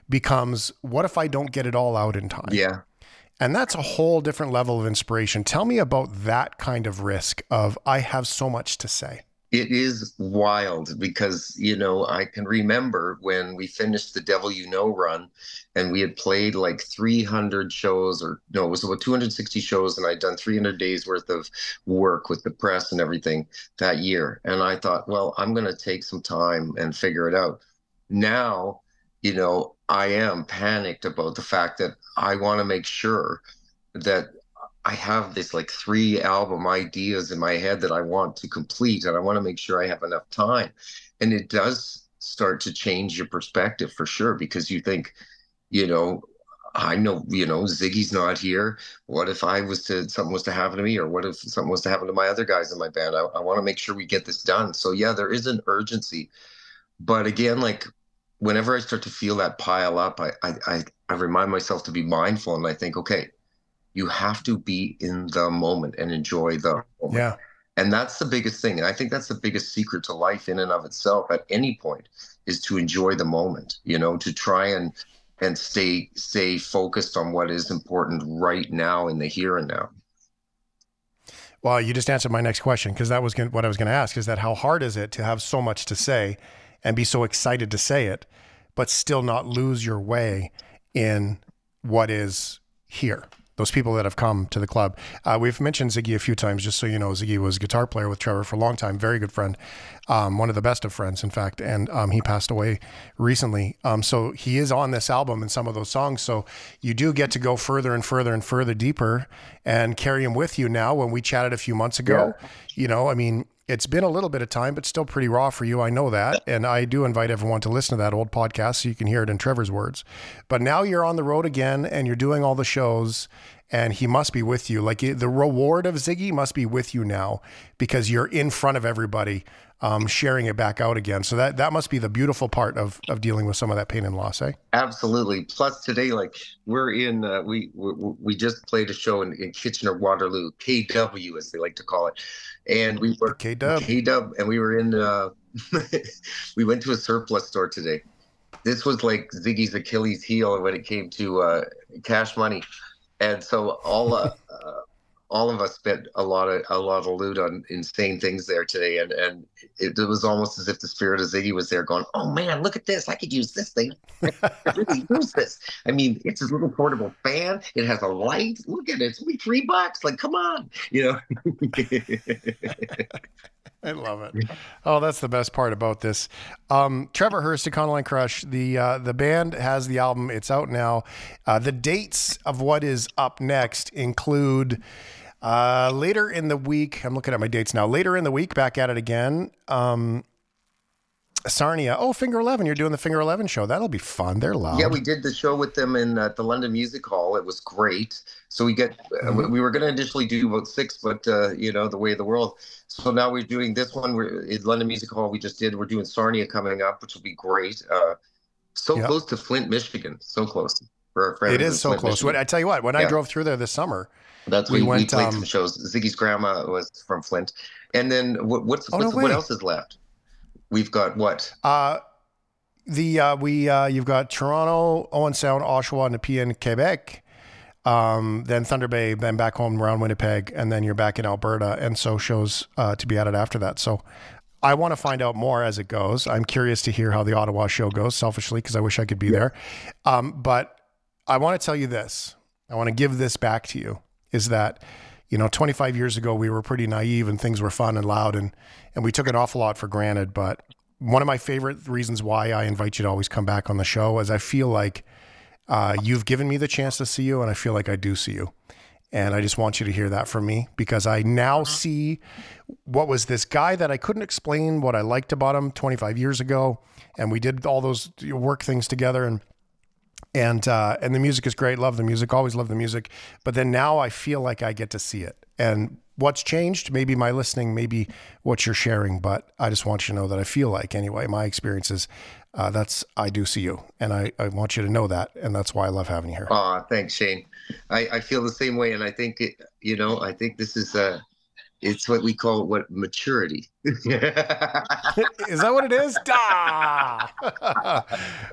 becomes what if I don't get it all out in time? Yeah. And that's a whole different level of inspiration. Tell me about that kind of risk of I have so much to say it is wild because you know i can remember when we finished the devil you know run and we had played like 300 shows or no it was about 260 shows and i'd done 300 days worth of work with the press and everything that year. And i thought well i'm going to take some time and figure it out. Now you know i am panicked about the fact that i want to make sure that I have this like three album ideas in my head that I want to complete, and I want to make sure I have enough time. And it does start to change your perspective for sure because you think, you know, I know, you know, Ziggy's not here. What if I was to something was to happen to me, or what if something was to happen to my other guys in my band? I, I want to make sure we get this done. So yeah, there is an urgency, but again, like whenever I start to feel that pile up, I I I remind myself to be mindful, and I think, okay, you have to be in the moment and enjoy the moment. Yeah. And that's the biggest thing. And I think that's the biggest secret to life in and of itself at any point is to enjoy the moment, you know, to try and and stay stay focused on what is important right now in the here and now. Well, you just answered my next question because that was gonna, what I was going to ask is that how hard is it to have so much to say and be so excited to say it, but still not lose your way in what is here? Those people that have come to the club. Uh, we've mentioned Ziggy a few times, just so you know. Ziggy was a guitar player with Trevor for a long time, very good friend, um, one of the best of friends, in fact. And um, he passed away recently. Um, so he is on this album and some of those songs. So you do get to go further and further and further deeper and carry him with you now. When we chatted a few months ago, yeah. you know, I mean, it's been a little bit of time, but still pretty raw for you. I know that. And I do invite everyone to listen to that old podcast so you can hear it in Trevor's words. But now you're on the road again and you're doing all the shows and he must be with you. Like the reward of Ziggy must be with you now because you're in front of everybody, um, sharing it back out again. So that that must be the beautiful part of of dealing with some of that pain and loss, eh? Absolutely. Plus today, like we're in, uh, we, we we just played a show in, in Kitchener Waterloo, KW as they like to call it, and we were K Dub, K Dub, and we were in. Uh, we went to a surplus store today. This was like Ziggy's Achilles heel when it came to uh, cash money and so all uh, uh, all of us spent a lot of a lot of loot on insane things there today, and and it, it, was almost as if the spirit of Ziggy was there, going, "Oh man, look at this! I could use this thing. I really use this. I mean, it's a little portable fan. It has a light. Look at it. It's only three bucks. Like, come on, you know." I love it. Oh, that's the best part about this. Um, Trevor Hurst, Econoline Crush. The uh, the band has the album. It's out now. Uh, the dates of what is up next include uh, later in the week. I'm looking at my dates now. Later in the week, back at it again. Um, Sarnia. Oh, Finger Eleven. You're doing the Finger Eleven show. That'll be fun. They're loud. Yeah, we did the show with them in uh, the London Music Hall. It was great. So we get uh, mm-hmm. we were going to initially do about six, but uh, you know the way of the world. So now we're doing this one. We're in London Music Hall. We just did. We're doing Sarnia coming up, which will be great. Uh, so yep. close to Flint, Michigan. So close for our friends. It is so Flint, close. What, I tell you what, when yeah. I drove through there this summer, that's we, we went. We played um, some shows. Ziggy's grandma was from Flint, and then what, what's, oh, what's no what else is left? We've got what? Uh, the uh, we uh, you've got Toronto, Owen Sound, Oshawa, Nepean, Quebec. Um, then Thunder Bay, then back home around Winnipeg, and then you're back in Alberta, and so shows uh, to be added after that. So I want to find out more as it goes. I'm curious to hear how the Ottawa show goes, selfishly, because I wish I could be there. Um, but I want to tell you this. I want to give this back to you. Is that you know, 25 years ago we were pretty naive and things were fun and loud, and and we took an awful lot for granted. But one of my favorite reasons why I invite you to always come back on the show is I feel like uh, you've given me the chance to see you, and I feel like I do see you. And I just want you to hear that from me because I now see what was this guy that I couldn't explain what I liked about him 25 years ago. And we did all those work things together and and uh, and the music is great. Love the music. Always love the music. But then now I feel like I get to see it. And what's changed? Maybe my listening, maybe what you're sharing. But I just want you to know that I feel like anyway. My experiences. Uh, that's I do see you, and I, I want you to know that, and that's why I love having you here. Aw, thanks, Shane. I, I feel the same way, and I think it, you know, I think this is uh it's what we call what maturity. is that what it is? Ah!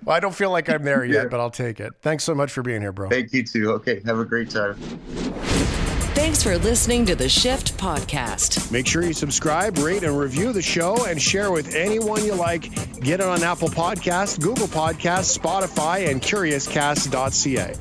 well, I don't feel like I'm there yet, Yeah. but I'll take it. Thanks so much for being here, bro. Thank you too. Okay, have a great time. Thanks for listening to the Shift Podcast. Make sure you subscribe, rate, and review the show and share with anyone you like. Get it on Apple Podcasts, Google Podcasts, Spotify, and CuriousCast.ca.